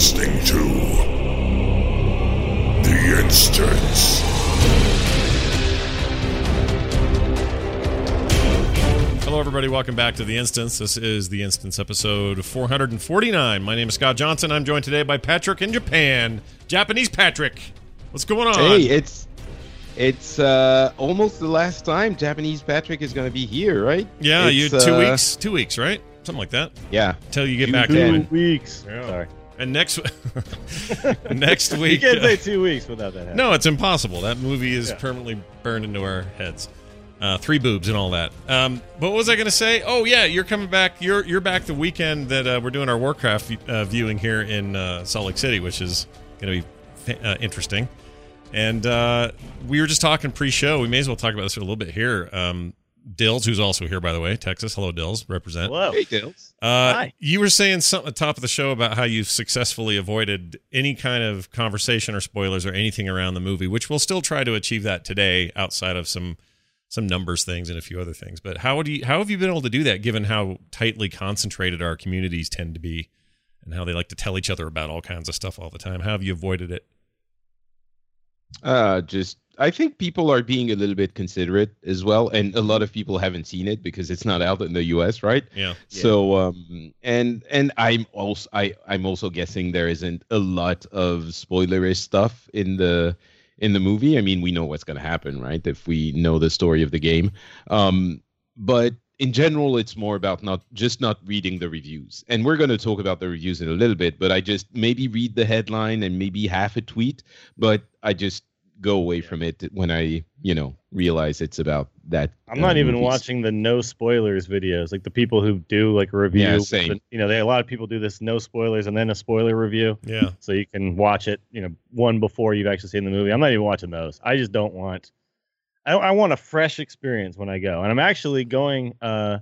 Listening to The Instance. Hello, everybody. Welcome back to The Instance. This is The Instance episode 449. My name is Scott Johnson. I'm joined today by Patrick in Japan. Japanese Patrick. What's going on? Hey, it's it's uh, almost the last time Japanese Patrick is going to be here, right? yeah, you two uh, weeks, two weeks, right? Something like that. Yeah. Until you get Two back weeks. in. weeks. Yeah. Sorry. And next next week, You can't uh, say two weeks without that happening. no, it's impossible. That movie is Yeah. permanently burned into our heads. Uh, three boobs and all that. Um, but what was I going to say? Oh yeah, you're coming back. You're you're back the weekend that uh, we're doing our Warcraft uh, viewing here in uh, Salt Lake City, which is going to be uh, interesting. And uh, we were just talking pre-show. We may as well talk about this a little bit here. Um, Dills, who's also here by the way, Texas. Hello, Dills. Represent. Hello. Hey, Dills. Uh, Hi. You were saying something at the top of the show about how you've successfully avoided any kind of conversation or spoilers or anything around the movie, which we'll still try to achieve that today, outside of some some numbers things and a few other things. But how do you how have you been able to do that, given how tightly concentrated our communities tend to be, and how they like to tell each other about all kinds of stuff all the time? How have you avoided it? Uh, just I think people are being a little bit considerate as well, and a lot of people haven't seen it because it's not out in the U.S. Right? Yeah, So um and and I'm also I I'm also guessing there isn't a lot of spoilerish stuff in the in the movie. I mean, we know what's going to happen, right? If we know the story of the game. Um but in general it's more about not just not reading the reviews. And we're going to talk about the reviews in a little bit, but I just maybe read the headline and maybe half a tweet, but I just go away from it when I, you know, realize it's about that I'm uh, not even movies. watching the no spoilers videos. Like the people who do like a review. Yeah, same. the- you know, they a lot of people do this no spoilers and then a spoiler review, yeah. so you can watch it. You know, one before you've actually seen the movie. I'm not even watching those. I just don't want. I, I want a fresh experience when I go, and I'm actually going uh,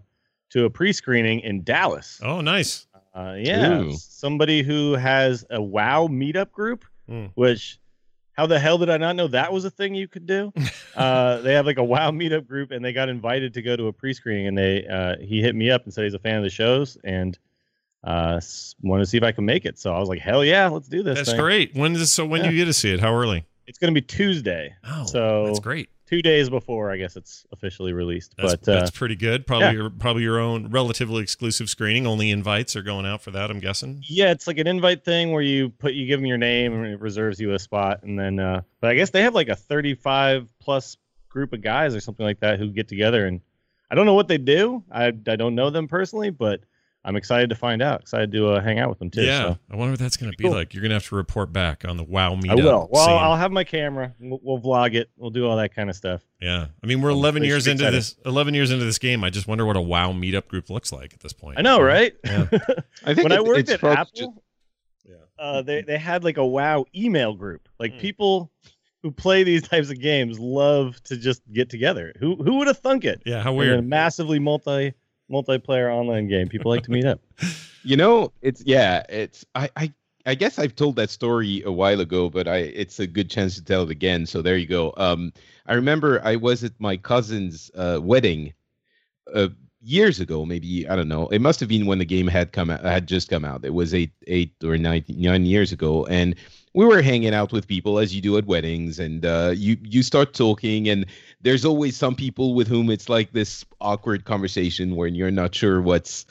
to a pre-screening in Dallas. Oh, nice. Uh, yeah, Ooh. somebody who has a WoW meetup group, Hmm. which how the hell did I not know that was a thing you could do? uh, they have like a WoW meetup group, and they got invited to go to a pre-screening, and they uh, he hit me up and said he's a fan of the shows and uh, wanted to see if I could make it. So I was like, hell yeah, let's do this. That's thing. great. When is so? When do you get to see it? How early? It's going to be Tuesday, Oh, So- that's great. two days before I guess it's officially released. That's, but uh, that's pretty good. Probably yeah. your probably your own relatively exclusive screening. Only invites are going out for that. I'm guessing. Yeah, it's like an invite thing where you put you give them your name and it reserves you a spot, and then. Uh, but I guess they have like a 35 plus group of guys or something like that who get together, and I don't know what they do. I I don't know them personally, but I'm excited to find out. Excited to uh, hang out with them too. yeah, so. I wonder what that's going to be Cool. like. You're going to have to report back on the WoW meetup. I will. Well, scene. I'll have my camera. We'll, we'll vlog it. We'll do all that kind of stuff. yeah, I mean we're 11 years into excited. this. 11 years into this game. I just wonder what a WoW meetup group looks like at this point. I know, right? Yeah. I think when I worked it's at Apple, ju- Yeah. uh, they they had like a WoW email group. Like Hmm. people who play these types of games love to just get together. Who who would have thunk it? Yeah, how In a weird. massively multi multiplayer online game. People like to meet up. You know, it's yeah, it's I I I guess I've told that story a while ago, but I it's a good chance to tell it again. So there you go. Um, I remember I was at my cousin's uh, wedding, uh, years ago. Maybe I don't know. It must have been when the game had come out, had just come out. It was eight eight or nine nine years ago, and we were hanging out with people as you do at weddings, and uh, you you start talking, and there's always some people with whom it's like this awkward conversation where you're not sure what's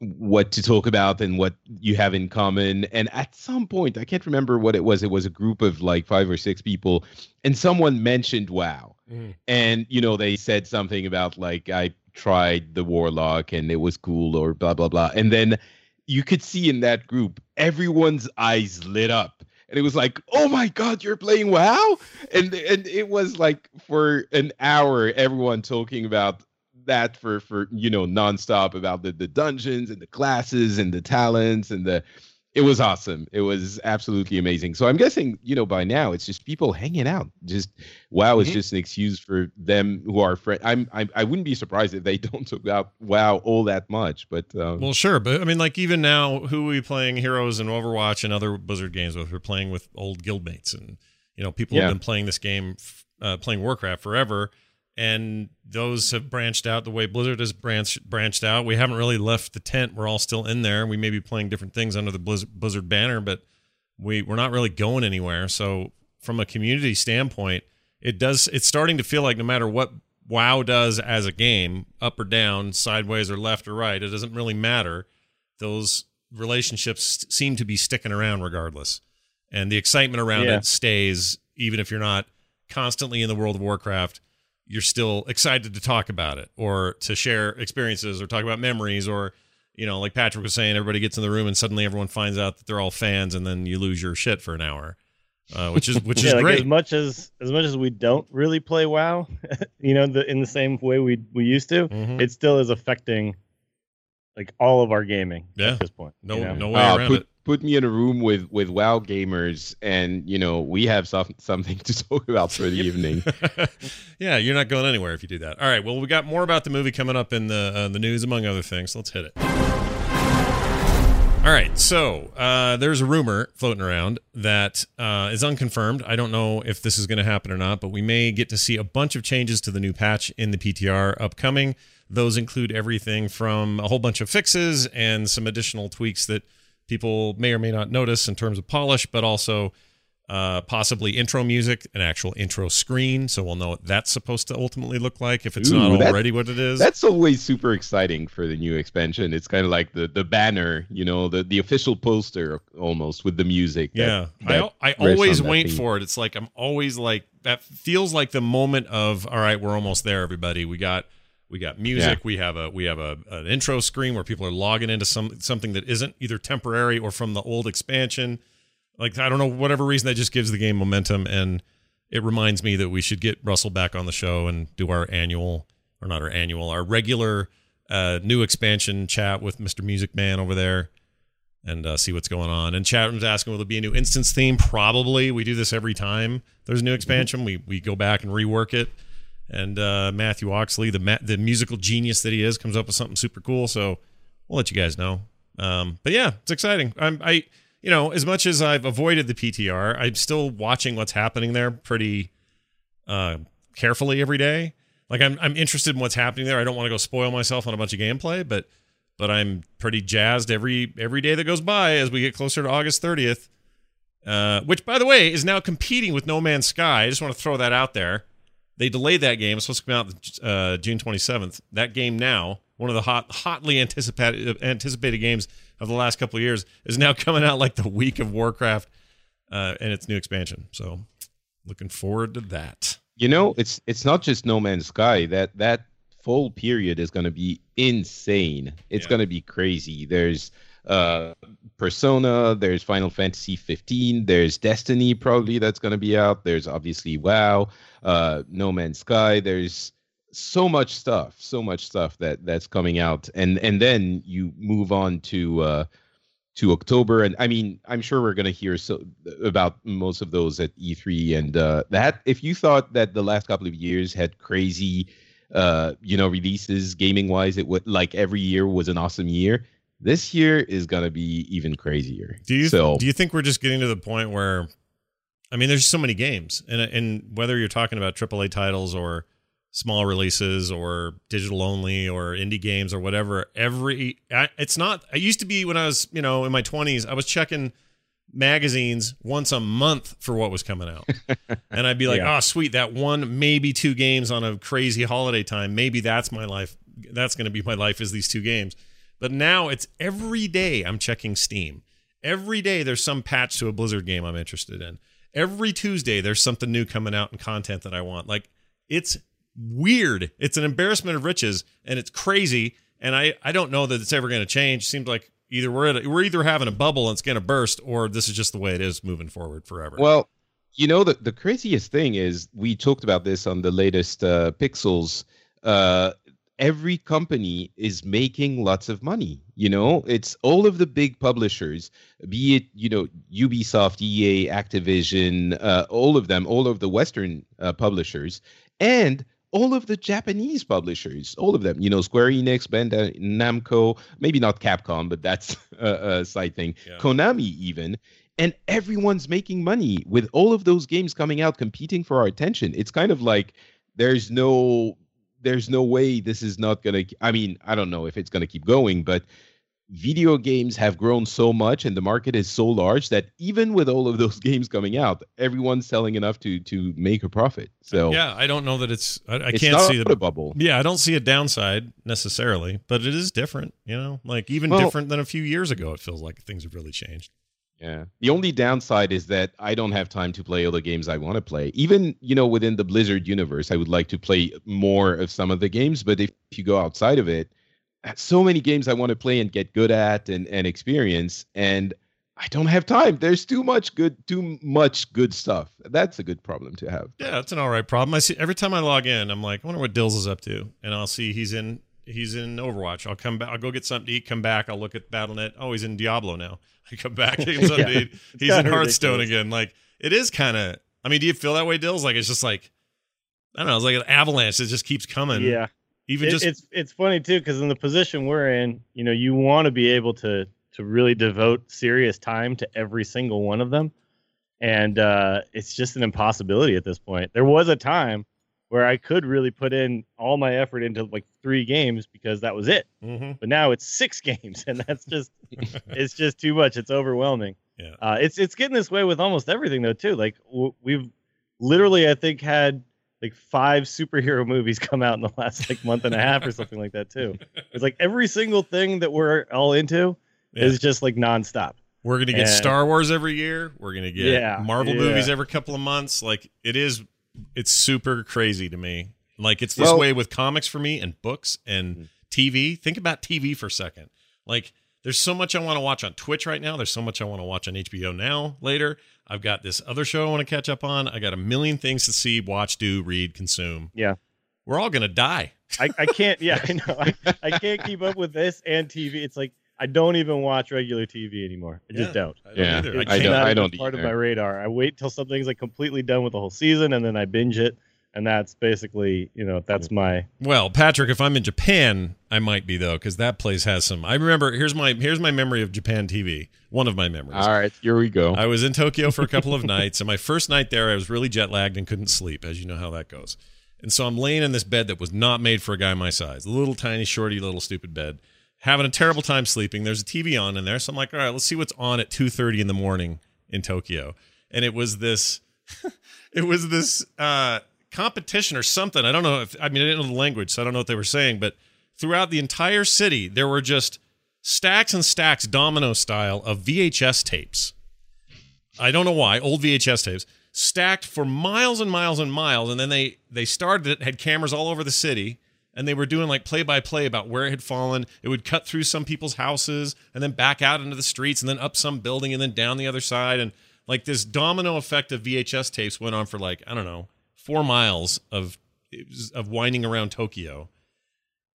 what to talk about and what you have in common. And at some point, I can't remember what it was. It was a group of like five or six people, and someone mentioned WoW. Mm. And, you know, they said something about like, I tried the Warlock and it was cool or blah, blah, blah. And then you could see in that group, everyone's eyes lit up. And it was like, oh my God, you're playing WoW? And and it was like for an hour, everyone talking about that for for you know nonstop about the the dungeons and the classes and the talents and the it was awesome. It was absolutely amazing. So I'm guessing, you know, by now it's just people hanging out. Just WoW mm-hmm. is just an excuse for them who are friends. I'm, I, I wouldn't be surprised if they don't talk about WoW all that much. But um, well, sure, but I mean, like even now, who are we playing heroes and Overwatch and other Blizzard games with? We're playing with old guildmates, and you know, people yeah. have been playing this game, uh, playing Warcraft forever and those have branched out the way Blizzard has branched branched out. We haven't really left the tent. We're all still in there. We may be playing different things under the Blizzard, Blizzard banner, but we we're not really going anywhere. So from a community standpoint, it does it's starting to feel like no matter what WoW does as a game, up or down, sideways or left or right, it doesn't really matter. Those relationships seem to be sticking around regardless. And the excitement around yeah. it stays even if you're not constantly in the world of Warcraft you're still excited to talk about it or to share experiences or talk about memories or you know like patrick was saying everybody gets in the room and suddenly everyone finds out that they're all fans and then you lose your shit for an hour uh, which is which yeah, is like great as much as as much as we don't really play wow you know the in the same way we we used to mm-hmm. it still is affecting like all of our gaming yeah. at this point no you know? no way uh, around put, it put me in a room with with WoW gamers, and you know we have some, something to talk about for the evening. yeah, you're not going anywhere if you do that. All right, well we got more about the movie coming up in the uh, the news, among other things. Let's hit it. All right, so uh, there's a rumor floating around that uh, is unconfirmed. I don't know if this is going to happen or not, but we may get to see a bunch of changes to the new patch in the PTR upcoming. Those include everything from a whole bunch of fixes and some additional tweaks that people may or may not notice in terms of polish, but also uh, possibly intro music, an actual intro screen, so we'll know what that's supposed to ultimately look like if it's Ooh, not already what it is. That's always super exciting for the new expansion. It's kind of like the the banner, you know, the the official poster almost with the music. That, yeah, that I I always wait for it. It's like I'm always like that feels like the moment of all right, we're almost there, everybody. We got we got music. Yeah. We have a we have a an intro screen where people are logging into some something that isn't either temporary or from the old expansion. Like I don't know whatever reason that just gives the game momentum and it reminds me that we should get Russell back on the show and do our annual or not our annual our regular uh, new expansion chat with Mr. Music Man over there and uh, see what's going on. And chat was asking will there be a new instance theme? Probably. We do this every time there's a new expansion. We we go back and rework it and uh, Matthew Oxley, the ma- the musical genius that he is, comes up with something super cool. So we'll let you guys know. Um, but yeah, it's exciting. I'm I you know as much as I've avoided the PTR, I'm still watching what's happening there pretty uh, carefully every day. Like I'm I'm interested in what's happening there. I don't want to go spoil myself on a bunch of gameplay, but but I'm pretty jazzed every every day that goes by as we get closer to August 30th. Uh, which, by the way, is now competing with No Man's Sky. I just want to throw that out there. They delayed that game. It's supposed to come out uh, June 27th. That game now, one of the hot, hotly anticipated anticipated games of the last couple of years, is now coming out like the week of Warcraft uh, and its new expansion. So, looking forward to that. You know, it's it's not just No Man's Sky. That that full period is going to be insane. It's yeah. going to be crazy. There's Persona, there's Final Fantasy 15, there's Destiny probably that's going to be out. There's obviously WoW, uh, No Man's Sky. There's so much stuff, so much stuff that that's coming out, and and then you move on to uh, to October, and I mean, I'm sure we're going to hear so about most of those at E3, and uh, that if you thought that the last couple of years had crazy uh you know releases gaming wise it would like every year was an awesome year this year is going to be even crazier. Do you so, do you think we're just getting to the point where I mean there's so many games and and whether you're talking about AAA titles or small releases or digital only or indie games or whatever every it's not I used to be when I was, you know, in my 20s I was checking magazines once a month for what was coming out. and I'd be like, yeah. "Oh, sweet, that one maybe two games on a crazy holiday time. Maybe that's my life. That's going to be my life is these two games." But now it's every day I'm checking Steam. Every day there's some patch to a Blizzard game I'm interested in. Every Tuesday there's something new coming out and content that I want. Like it's weird. It's an embarrassment of riches and it's crazy. And I, I don't know that it's ever going to change. It Seems like either we're at we're either having a bubble and it's going to burst, or this is just the way it is moving forward forever. Well, you know the the craziest thing is we talked about this on the latest uh, Pixels. Uh, every company is making lots of money. You know, it's all of the big publishers, be it you know Ubisoft, EA, Activision, uh, all of them, all of the Western uh, publishers, and all of the Japanese publishers, all of them. You know, Square Enix, Bandai Namco, maybe not Capcom, but that's a, a side thing. Yeah. Konami, even. And everyone's making money with all of those games coming out, competing for our attention. It's kind of like there's no there's no way this is not gonna i mean i don't know if it's gonna keep going but video games have grown so much and the market is so large that even with all of those games coming out everyone's selling enough to to make a profit so Yeah, I don't know that it's. I, I it's can't see the. bubble Yeah, I don't see a downside necessarily, but it is different. You know, like even Well- different than a few years ago. It feels like things have really changed. Yeah. The only downside is that I don't have time to play all the games I want to play. Even, you know, within the Blizzard universe, I would like to play more of some of the games, but if you go outside of it, uh, so many games I want to play and get good at and, and experience and I don't have time. There's too much good too much good stuff. That's a good problem to have. Yeah, it's an all right problem. I see every time I log in, I'm like, I wonder what Dills is up to, and I'll see he's in he's in Overwatch. I'll come back. I'll go get something to eat. Come back. I'll look at BattleNet. Oh, he's in Diablo now. I come back. Get something to Yeah. He's in Hearthstone ridiculous. again. Like it is kind of. I mean, do you feel that way, Dills? Like it's just like I don't know. It's like an avalanche that just keeps coming. Yeah. Even It- just it's it's funny too because in the position we're in, you know, you want to be able to to really devote serious time to every single one of them, and uh, it's just an impossibility at this point. There was a time where I could really put in all my effort into like three games because that was it, Mhm. but now it's six games, and that's just it's just too much. It's overwhelming. Yeah. Uh, it's it's getting this way with almost everything though too. Like w- we've literally, I think, had like five superhero movies come out in the last like month and a half or something like that too. It's like every single thing that we're all into Yeah. is just like nonstop. We're gonna get And- Star Wars every year. We're gonna get Yeah, Marvel yeah. movies every couple of months. Like it is, it's super crazy to me. Like it's this Well- way with comics for me and books and Mm-hmm. TV. Think about TV for a second. Like there's so much I want to watch on Twitch right now. There's so much I want to watch on HBO now. Later, I've got this other show I want to catch up on. I got a million things to see, watch, do, read, consume. Yeah. We're all gonna die. I, I can't. Yeah, I know. I, I can't keep up with this and TV. It's like I don't even watch regular TV anymore. I just Yeah. don't. I don't Yeah. either. I It's I don't- not I don't part of my radar. I wait till something's like completely done with the whole season and then I binge it. And that's basically, you know, that's mm. my Well, Patrick, if I'm in Japan, I might be though, because that place has some. I remember. Here's my here's my memory of Japan TV. One of my memories. All right, here we go. I was in Tokyo for a couple of nights, and my first night there, I was really jet lagged and couldn't sleep, as you know how that goes. And so I'm laying in this bed that was not made for a guy my size, a little tiny, shorty, little stupid bed, having a terrible time sleeping. There's a TV on in there, so I'm like, all right, let's see what's on at 2:30 in the morning in Tokyo. And it was this, it was this uh, competition or something. I don't know if I mean I didn't know the language, so I don't know what they were saying, but throughout the entire city, there were just stacks and stacks, domino style, of VHS tapes. I don't know why, old VHS tapes stacked for miles and miles and miles, and then they they started it, had cameras all over the city, and they were doing like play by play about where it had fallen. It would cut through some people's houses and then back out into the streets and then up some building and then down the other side, and like this domino effect of VHS tapes went on for like I don't know four miles of of winding around Tokyo.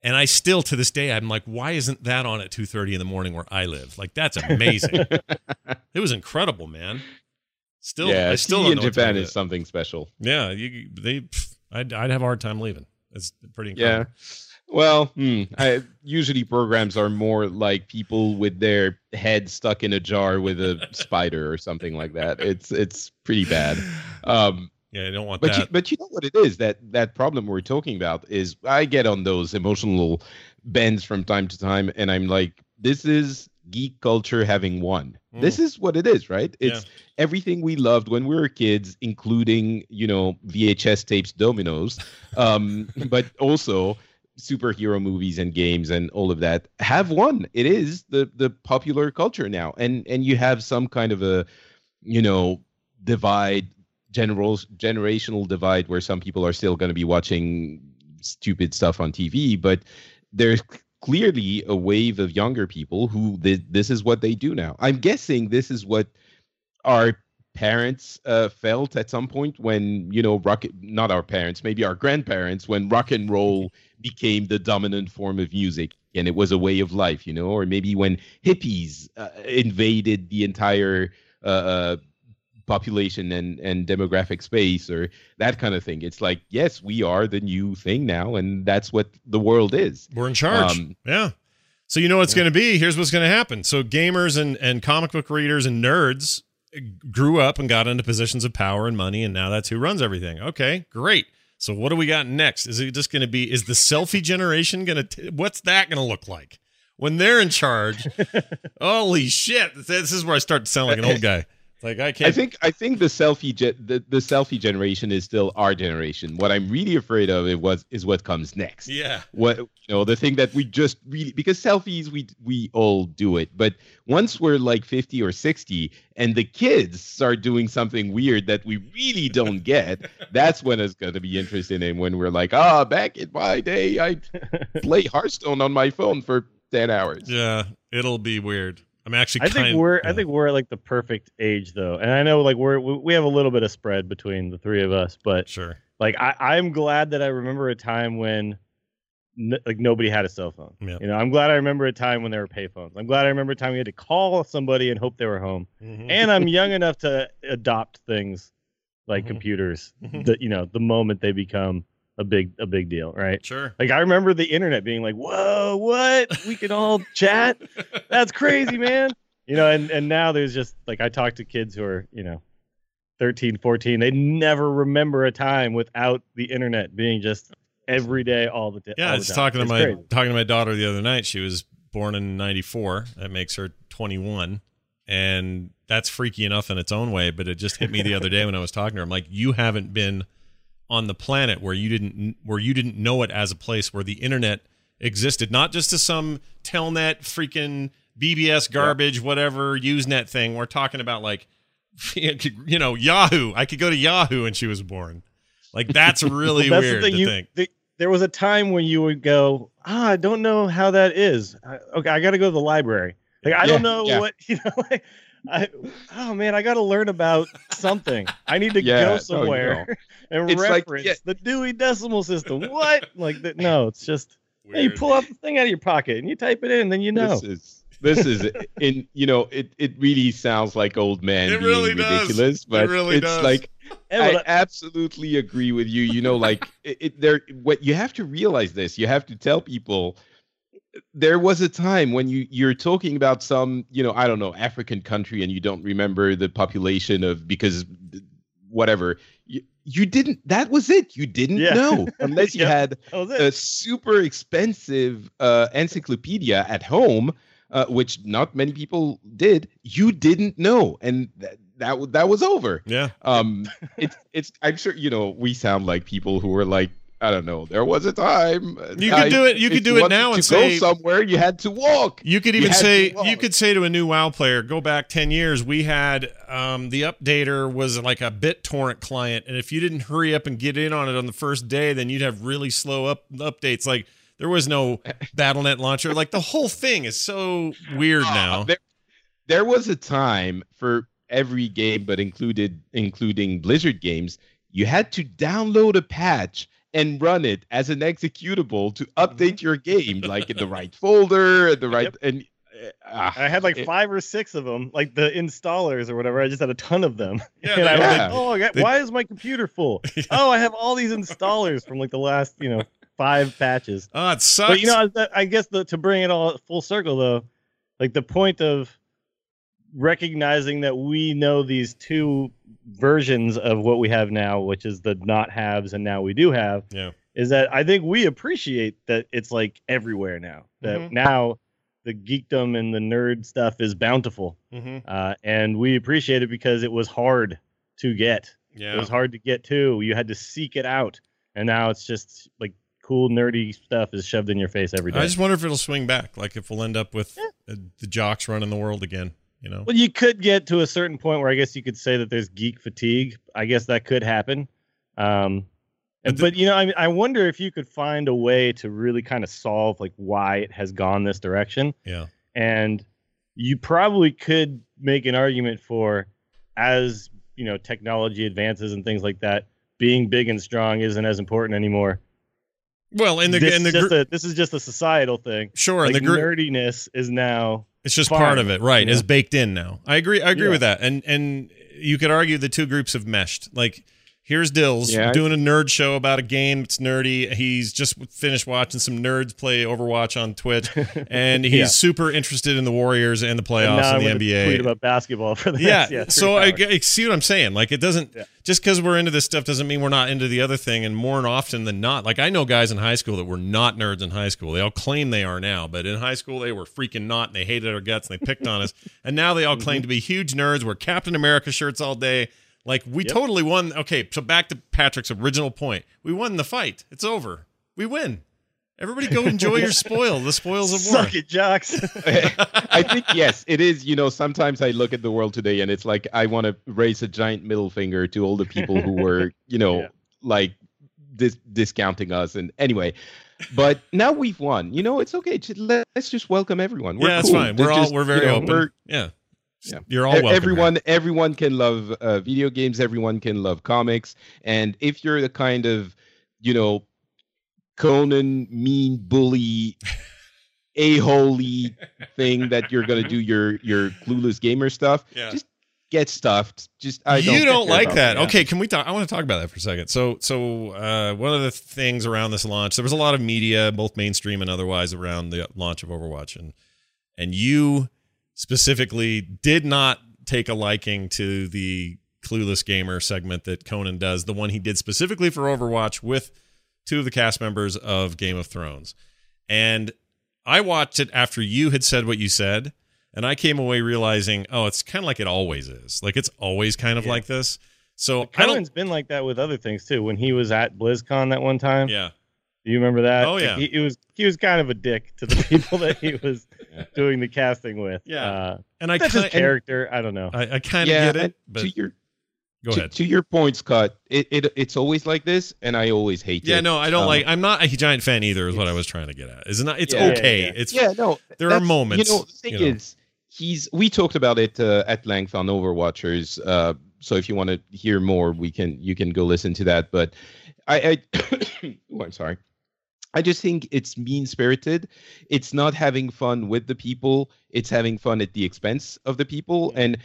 And I still, to this day, I'm like, why isn't that on at 2:30 in the morning where I live? Like, that's amazing. it was incredible, man. Still, yeah, I still in Japan is something special. Yeah, you they. pff, I'd I'd have a hard time leaving. It's pretty Yeah. Well, hmm, I, usually programs are more like people with their head stuck in a jar with a spider or something like that. It's it's pretty bad. Um, Yeah, I don't want but you, that. but you know what it is that that problem we're talking about is I get on those emotional bends from time to time, and I'm like, this is geek culture having won. Mm. This is what it is, right? It's everything we loved when we were kids, including you know VHS tapes, dominoes, um, but also superhero movies and games and all of that have won. It is the the popular culture now, and and you have some kind of a you know divide general generational divide where some people are still going to be watching stupid stuff on TV, but there's clearly a wave of younger people who th- this is what they do now. I'm guessing this is what our parents uh, felt at some point when you know rock not our parents maybe our grandparents when rock and roll became the dominant form of music and it was a way of life you know or maybe when hippies uh, invaded the entire uh, uh, population and and demographic space or that kind of thing it's like yes we are the new thing now and that's what the world is We're in charge. Um, yeah. So you know what's going to be. Here's what's going to happen. So gamers and and comic book readers and nerds grew up and got into positions of power and money, and now that's who runs everything. Okay, great. So what do we got next? Is it just going to be? Is the selfie generation going to? What's that going to look like when they're in charge? Holy shit! This is where I start to sound like an old guy. Like I can't. I think I think the selfie ge- the, the selfie generation is still our generation. What I'm really afraid of it was is what comes next. Yeah. What you know the thing that we just really because selfies we we all do it, but once we're like 50 or 60 and the kids start doing something weird that we really don't get, that's when it's going to be interesting. And when we're like, ah, back in my day, I play Hearthstone on my phone for 10 hours. Yeah, it'll be weird. I'm actually. I think we're yeah. I think we're at like the perfect age though, and I know like we're we we have a little bit of spread between the three of us, but sure. like I I'm glad that I remember a time when n- like nobody had a cell phone. Yeah. You know, I'm glad I remember a time when there were payphones. I'm glad I remember a time we had to call somebody and hope they were home. Mhm. And I'm young enough to adopt things like Mhm. computers. Mhm. The you know the moment they become a big a big deal, right? Sure. Like I remember the internet being like, "Whoa, what? We can all chat? That's crazy, man." You know, and and now there's just like I talk to kids who are, you know, 13, 14, they never remember a time without the internet being just every day all the. Yeah, I all the was talking to It's my crazy. talking to my daughter the other night. She was born in '94. That makes her 21, and that's freaky enough in its own way. But it just hit me the other day when I was talking to her. I'm like, you haven't been on the planet where you didn't where you didn't know it as a place where the internet existed, not just as some telnet freaking BBS garbage, whatever Usenet thing. We're talking about like, you know, Yahoo. I could go to Yahoo and she was born. Like that's really Well, that's the weird thing, to you- think. the- there was a time when you would go, ah, I don't know how that is. I, okay, I got to go to the library. Like I Yeah, don't know yeah. what you know. Like, I, oh man, I got to learn about something. I need to Yeah, go you somewhere and It's like- reference yeah. the Dewey Decimal System. What? Like that? No, it's just hey, you pull out the thing out of your pocket and you type it in, and then you know. This is this is in you know it it really sounds like old man It being really does. ridiculous, but really it's does. like I I- absolutely agree with you. You know, like it, it there what you have to realize this. You have to tell people there was a time when you you're talking about some, you know, I don't know, African country and you don't remember the population of because whatever. You, you didn't that was it. You didn't Yeah. know unless you Yep. had that was it. a super expensive uh, encyclopedia at home, uh, which not many people did. You didn't know, and that that, that was over. Yeah. Um, it's it's. I'm sure you know we sound like people who were like. I don't know. There was a time. uh, You could do it- you could do it now and go say- somewhere. You had to walk. You could even to say you could say to a new WoW player, go back ten years. We had um, the updater was like a BitTorrent client, and if you didn't hurry up and get in on it on the first day, then you'd have really slow up updates. Like there was no BattleNet launcher. Like the whole thing is so weird Ah, now. There, there was a time for every game, but included including Blizzard games, you had to download a patch and run it as an executable to update mm-hmm. your game, like in the right folder, at the right Yep. and. uh, I had like it- five or six of them, like the installers or whatever. I just had a ton of them. Yeah, and I was like, oh, I got, They- why is my computer full? Oh, I have all these installers from like the last, you know, five patches. Oh, it sucks. But you know, I, I guess the, to bring it all full circle though, like the point of recognizing that we know these two versions of what we have now, which is the not haves and now we do have, Yeah. is that I think we appreciate that it's like everywhere now. That Mhm. now the geekdom and the nerd stuff is bountiful, hmm uh, and we appreciate it because it was hard to get. Yeah. It was hard to get to. You had to seek it out, and now it's just like cool nerdy stuff is shoved in your face every day. I just wonder if it'll swing back. Like if we'll end up with uh, the jocks running the world again. You know. Well, you could get to a certain point where I guess you could say that there's geek fatigue. I guess that could happen. Um, and, But but you know, I mean, I wonder if you could find a way to really kind of solve like why it has gone this direction. Yeah. And you probably could make an argument for as you know technology advances and things like that, being big and strong isn't as important anymore. Well, in the this, in the is just gr- a, this is just a societal thing. sure, Like and the gr- nerdiness is now It's just fine, part of it, right? Is baked in now. I agree. I agree Yeah. with that. And and you could argue the two groups have meshed. Like here's Dills Yeah, doing a nerd show about a game that's nerdy. He's just finished watching some nerds play Overwatch on Twitch, and he's Yeah. super interested in the Warriors and the playoffs I'm and the NBA. tweet about basketball for the yeah, next, yeah. so I, I see what I'm saying. Like it doesn't just because we're into this stuff doesn't mean we're not into the other thing. And more often than not, like I know guys in high school that were not nerds in high school. They all claim they are now, but in high school they were freaking not, and they hated our guts and they picked on us. And now they all mm-hmm. claim to be huge nerds. Wear Captain America shirts all day. Like we Yep. totally won. Okay, so back to Patrick's original point. We won the fight. It's over. We win. Everybody go enjoy your spoil. The spoils of war. Suck it, jocks. I think yes, it is. You know, sometimes I look at the world today and it's like I want to raise a giant middle finger to all the people who were, you know, Yeah. like dis- discounting us. And anyway, but now we've won. You know, it's okay. Just, let's just welcome everyone. We're yeah, that's cool. fine. We're Let's all just, we're very you know, open. we're- yeah. Yeah. You're all welcome. everyone everyone can love uh, video games everyone can love comics and if you're the kind of you know conan mean bully a-holy thing that you're gonna do your your clueless gamer stuff Yeah. just get stuffed just i don't you don't like that. yeah. Okay, can we talk? I want to talk about that for a second. So, so uh, one of the things around this launch, there was a lot of media, both mainstream and otherwise, around the launch of Overwatch, and and you specifically did not take a liking to the clueless gamer segment that Conan does, the one he did specifically for Overwatch with two of the cast members of Game of Thrones, and I watched it after you had said what you said. And I came away realizing, oh, it's kind of like it always is. Like it's always kind of Yeah. like this. So Conan's been like that with other things too. When he was at BlizzCon that one time, Yeah, do you remember that? Oh, yeah. he, he was he was kind of a dick to the people that he was doing the casting with. Yeah. uh, and I that's his kind, character. I don't know. I, I kind of yeah get it. and But to your go to, ahead. to your points, cut. it, it it's always like this and i always hate Yeah, it Yeah, no, I don't Um, like. I'm not a giant fan either. Is what I was trying to get at. Is not. It's Yeah, yeah, okay. yeah. It's yeah no there are moments, you know the thing you know. is he's we talked about it uh, at length on overwatchers uh so if you want to hear more we can you can go listen to that but i i oh, i'm sorry i just think it's mean spirited it's not having fun with the people. It's having fun at the expense of the people. And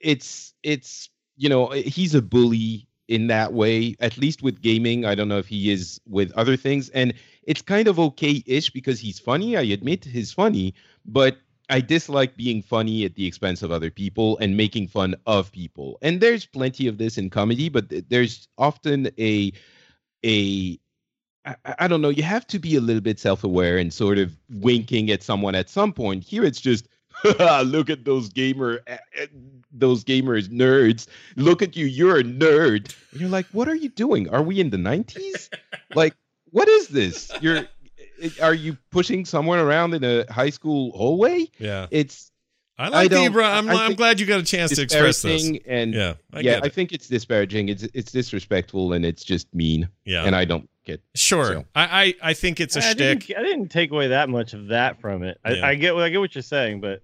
it's it's you know he's a bully in that way at least with gaming. I don't know if he is with other things. And it's kind of okay-ish because he's funny i admit he's funny. But i dislike being funny at the expense of other people and making fun of people. And there's plenty of this in comedy but th- there's often a a I, I don't know. You have to be a little bit self-aware and sort of winking at someone at some point. Here it's just look at those gamer those gamers nerds. Look at you you're a nerd. And you're like what are you doing? Are we in the 90s like what is this? You're are you pushing someone around in a high school hallway? Yeah. it's I like the don't- Ibra. I'm, I I'm glad you got a chance to express this. and Yeah, I yeah i think it's disparaging it's it's disrespectful and it's just mean Yeah, and i don't get sure. so. I, I I think it's a I shtick. didn't, I didn't take away that much of that from it. I, Yeah. I get I get what you're saying, but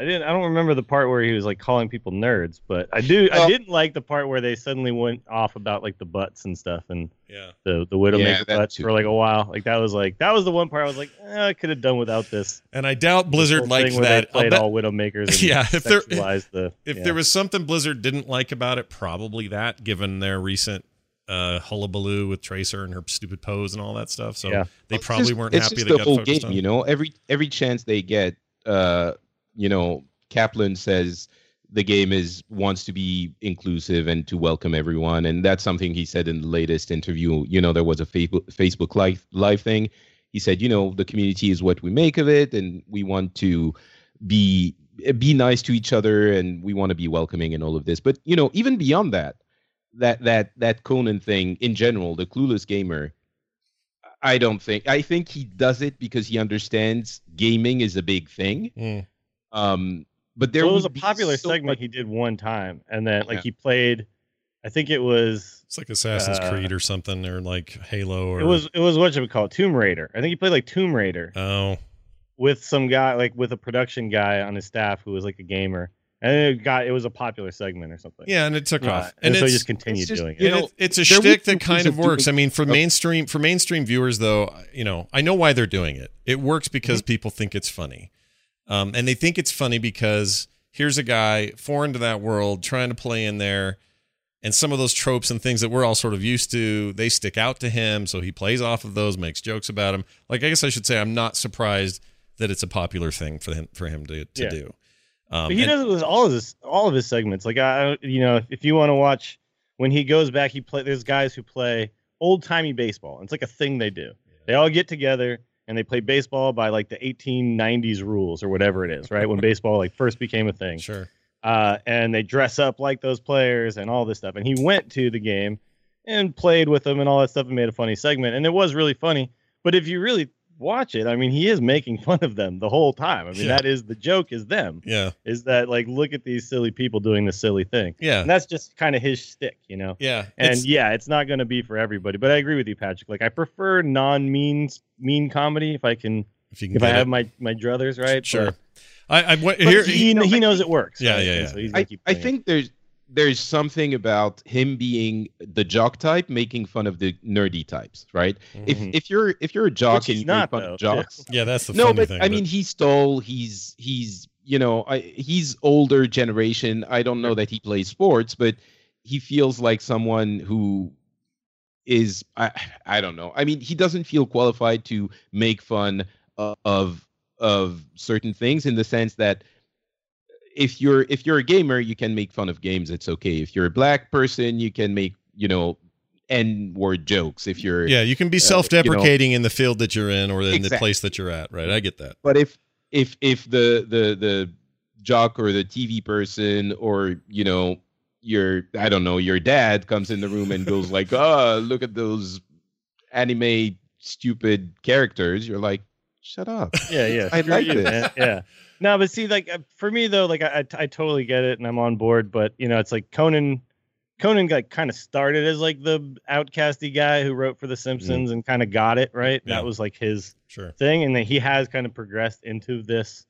I didn't. I don't remember the part where he was like calling people nerds. But I do. I didn't like the part where they suddenly went off about like the butts and stuff and Yeah. the the widowmaker Yeah, butts too. for like a while. Like that was like that was the one part I was like, eh, I could have done without this. And I doubt Blizzard whole liked that. Played bet- all widowmakers. And Yeah, if there- sexualized the If yeah. there was something Blizzard didn't like about it, probably that, given their recent uh, hullabaloo with Tracer and her stupid pose and all that stuff. So Yeah. they It's probably just- weren't it's happy just they the got whole focused game on. you know every every chance they get uh you know kaplan says the game is wants to be inclusive and to welcome everyone and that's something he said in the latest interview you know there was a facebook live live thing he said you know the community is what we make of it and we want to be be nice to each other and we want to be welcoming and all of this but you know even beyond that that that that conan thing in general the clueless gamer I don't think. I think he does it because he understands gaming is a big thing. Um, but there Well, it was a popular so segment much- he did one time, and then like Yeah. he played. I think it was It's like Assassin's Uh, Creed or something, or like Halo, or it was it was what you would call it, Tomb Raider. I think he played like Tomb Raider oh with some guy like with a production guy on his staff who was like a gamer, and it got it was a popular segment or something. Yeah, and it took Uh, off, and, so he just continued it's just, doing it. you know, it- it's a there shtick that kind of of works. I mean, for Oh. mainstream for mainstream viewers, though, you know, I know why they're doing it. It works because Mm-hmm. people think it's funny, um, and they think it's funny because here's a guy foreign to that world trying to play in there, and some of those tropes and things that we're all sort of used to, they stick out to him. So he plays off of those, makes jokes about him. Like I guess I should say, I'm not surprised that it's a popular thing for him for him to to Yeah. do. Um, But he and- does it with all of his all of his segments. Like I, you know, if you want to watch when he goes back, he play. There's guys who play old timey baseball. It's like a thing they do. They all get together and they play baseball by like the 1890s rules or whatever it is, right? when baseball like first became a thing. Sure. Uh, and they dress up like those players and all this stuff. And he went to the game and played with them and all that stuff and made a funny segment. And it was really funny. But if you really watch it, I mean, he is making fun of them the whole time. I mean, Yeah. that is the joke is them Yeah. is that like look at these silly people doing this silly thing Yeah. and that's just kind of his shtick you know Yeah. and It's- yeah it's not going to be for everybody but i agree with you patrick like i prefer non-mean mean comedy if i can if you can if i get have my my druthers right Sure. but, I, I went but here. he, he knows it works Yeah, right? yeah, yeah. so he's I, keep I doing it. think there's there's something about him being the jock type making fun of the nerdy types, right? Mhm. If if you're if you're a jock Which and you not, make fun though. of jocks, Yeah, that's the no, funny but thing. I mean he's tall, he's he's you know I, he's older generation. I don't know that he plays sports, but he feels like someone who is I I don't know. I mean he doesn't feel qualified to make fun of of certain things in the sense that if you're if you're a gamer you can make fun of games it's okay if you're a black person you can make you know n word jokes if you're yeah, you can be uh, self-deprecating in the field that you're in or in the place that you're at, right? I get that. but if if if the the the jock or the tv person or you know your i don't know your dad comes in the room and goes like oh look at those anime stupid characters you're like shut up yeah yeah I screw like you, this. man. yeah no but see like uh, for me though like I, I totally get it and i'm on board but you know it's like conan conan like kind of started as like the outcasty guy who wrote for the simpsons and kind of got it right Yeah. that was like his Sure. thing and then he has kind of progressed into this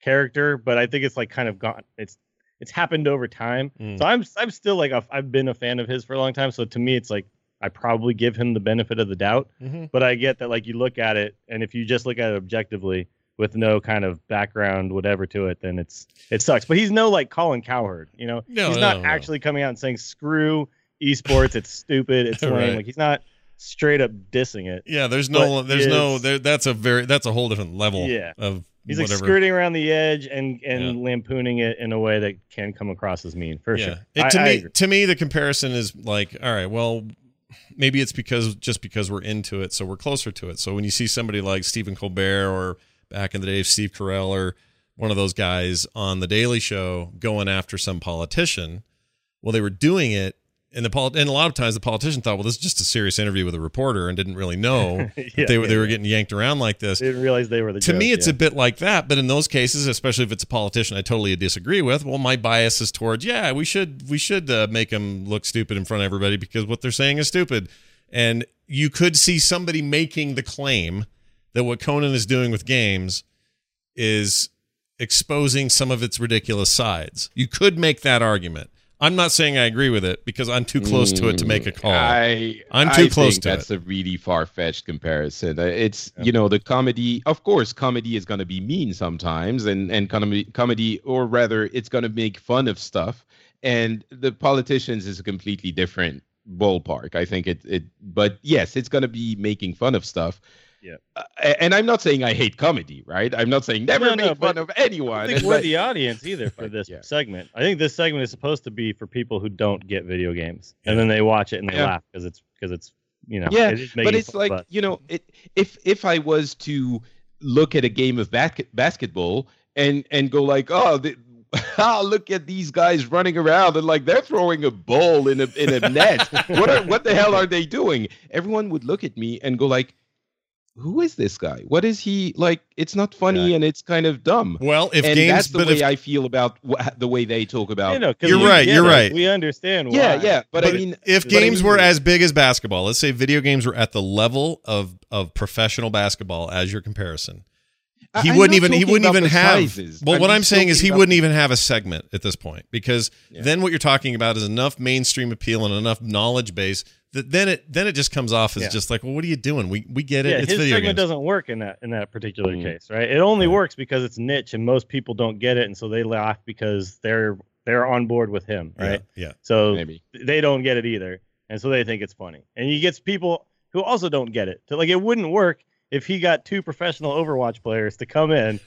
character but i think it's like kind of gone it's it's happened over time Mm. so i'm i'm still like a, i've been a fan of his for a long time so to me it's like i probably give him the benefit of the doubt Mm-hmm. but i get that like you look at it and if you just look at it objectively with no kind of background whatever to it then it's it sucks but he's no like colin cowherd you know No, he's no, not no. actually coming out and saying screw esports it's stupid it's lame Right. like he's not straight up dissing it Yeah, there's no, there's no, there, that's a very, that's a whole different level. Yeah. Of He's whatever. like skirting around the edge and and lampooning it in a way that can come across as mean for yeah. sure. It, to I me, agree. to me, the comparison is like, all right, well, maybe it's because just because we're into it, so we're closer to it. So when you see somebody like Stephen Colbert or back in the day, of Steve Carell or one of those guys on the Daily Show going after some politician, well, they were doing it. And the poli- and a lot of times the politician thought, well, this is just a serious interview with a reporter, and didn't really know Yeah, that they were they were getting yanked around like this They didn't realize they were the. to joke, me it's yeah. a bit like that but in those cases especially if it's a politician i totally disagree with well my bias is towards yeah we should we should uh, make them look stupid in front of everybody because what they're saying is stupid and you could see somebody making the claim that what conan is doing with games is exposing some of its ridiculous sides you could make that argument i'm not saying i agree with it because i'm too close to it to make a call I, I'm too I close think to that's a really far fetched comparison. Uh, It's you know the comedy. Of course, comedy is going to be mean sometimes, and and comedy, comedy, or rather, it's going to make fun of stuff. And the politicians is a completely different ballpark. I think it it. But yes, it's going to be making fun of stuff. Yeah. Uh, and I'm not saying I hate comedy, right? I'm not saying never No, no, make fun but of I anyone. don't think we're the audience either for this yeah. segment. I think this segment is supposed to be for people who don't get video games, and then they watch it and they Yeah. laugh because it's because it's you know yeah it but it's fun like us. you know it, if if i was to look at a game of basket, basketball and and go like oh the, ah, look at these guys running around and like they're throwing a ball in a in a net what are what the hell are they doing everyone would look at me and go like who is this guy what is he like it's not funny Yeah. and it's kind of dumb well if and games that's the but way if, I feel about wha- the way they talk about You know, 'cause You're we right, get you're right. We understand. yeah why. yeah but, I mean if but I games mean- were as big as basketball, let's say video games were at the level of of professional basketball as your comparison, he I'm wouldn't even he wouldn't even have sizes. well what i'm saying is he wouldn't even have a segment at this point because Yeah. then what you're talking about is enough mainstream appeal and enough knowledge base that then it then it just comes off as Yeah. just like well what are you doing we we get it yeah, it's his video segment games doesn't work in that in that particular Mm. case, right? It only Right. works because it's niche and most people don't get it, and so they laugh because they're they're on board with him, right? yeah So Maybe. they don't get it either, and so they think it's funny. And he gets people who also don't get it. So like it wouldn't work if he got two professional Overwatch players to come in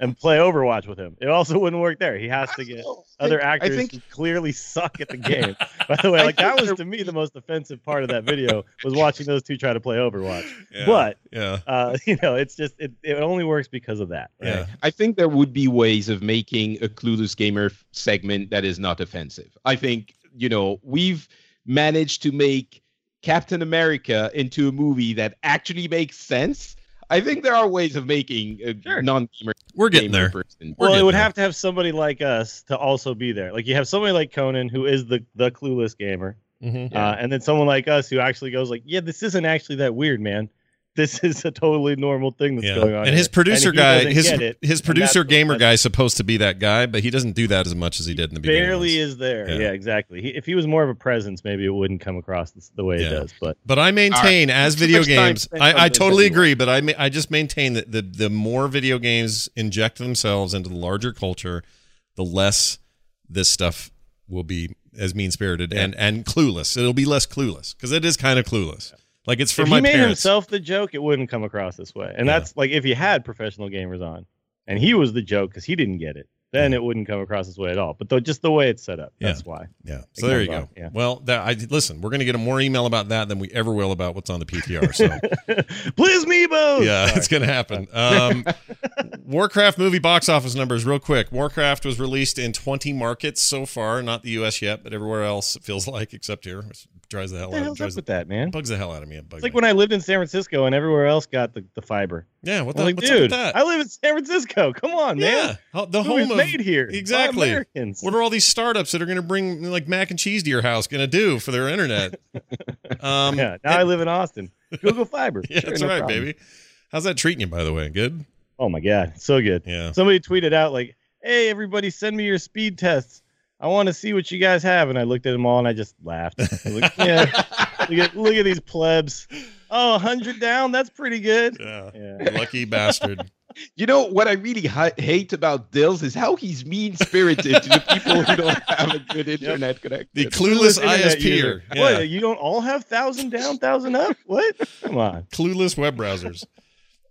and play Overwatch with him. It also wouldn't work there. He has to get other I actors think who clearly suck at the game. By the way, like that was to me the most offensive part of that video was watching those two try to play Overwatch. yeah, But yeah uh, you know, it's just it, it only works because of that. Right? yeah I think there would be ways of making a clueless gamer segment that is not offensive. I think you know we've managed to make Captain America into a movie that actually makes sense. I think there are ways of making a Sure. non-gamer we're getting there person. We're Well, it would there. have to have somebody like us to also be there. Like you have somebody like Conan who is the the clueless gamer, Mhm. uh, and then someone like us who actually goes like, "Yeah, this isn't actually that weird, man. This is a totally normal thing that's yeah going on." and his here." producer he guy his it, his producer gamer guy is supposed to be that guy but he doesn't do that as much as he did in the beginning barely is there. Yeah. Yeah, exactly. He, if he was more of a presence, maybe it wouldn't come across the, the way Yeah. it does. But But I maintain, as video games, I, I totally anyway. agree. But I, ma- I just maintain that the the more video games inject themselves into the larger culture, the less this stuff will be as mean spirited and and clueless. It'll be less clueless because it is kind of clueless. Like it's for if my he made parents. himself the joke, it wouldn't come across this way. And Yeah. that's like if you had professional gamers on, and he was the joke because he didn't get it, then it wouldn't come across this way at all. But though, just the way it's set up, that's why. yeah. So there you go. yeah. Well, that I listen. We're gonna get a more email about that than we ever will about what's on the PTR. So Please, Meebo. yeah, it's gonna happen. Um, Warcraft movie box office numbers, real quick. Warcraft was released in 20 markets so far, not the U.S. yet, but everywhere else it feels like, except here, which drives the hell What the out. Drives up with that, man? bugs the hell out of me. It bugs It's like me. when I lived in San Francisco and everywhere else got the, the fiber. yeah, what the like, what's up with dude, that? I live in San Francisco. Come on, yeah, man. The home of made here exactly. Americans. What are all these startups that are going to bring like mac and cheese to your house going to do for their internet? um, yeah, now I live in Austin. Google Fiber. yeah, Sure, that's no right, problem. baby. How's that treating you, by the way? Good. Oh my god, so good. Yeah. Somebody tweeted out like, "Hey, everybody, send me your speed tests. I want to see what you guys have." And I looked at them all and I just laughed. I like, yeah, look at look at these plebs. Oh, 100 down. That's pretty good. Yeah. Yeah. Lucky bastard. You know what I really hi- hate about Dills is how he's mean spirited to the people who don't have a good internet connection. The clueless Internet ISP. user. Yeah. What? You don't all have thousand down, thousand up? What? Come on. clueless web browsers.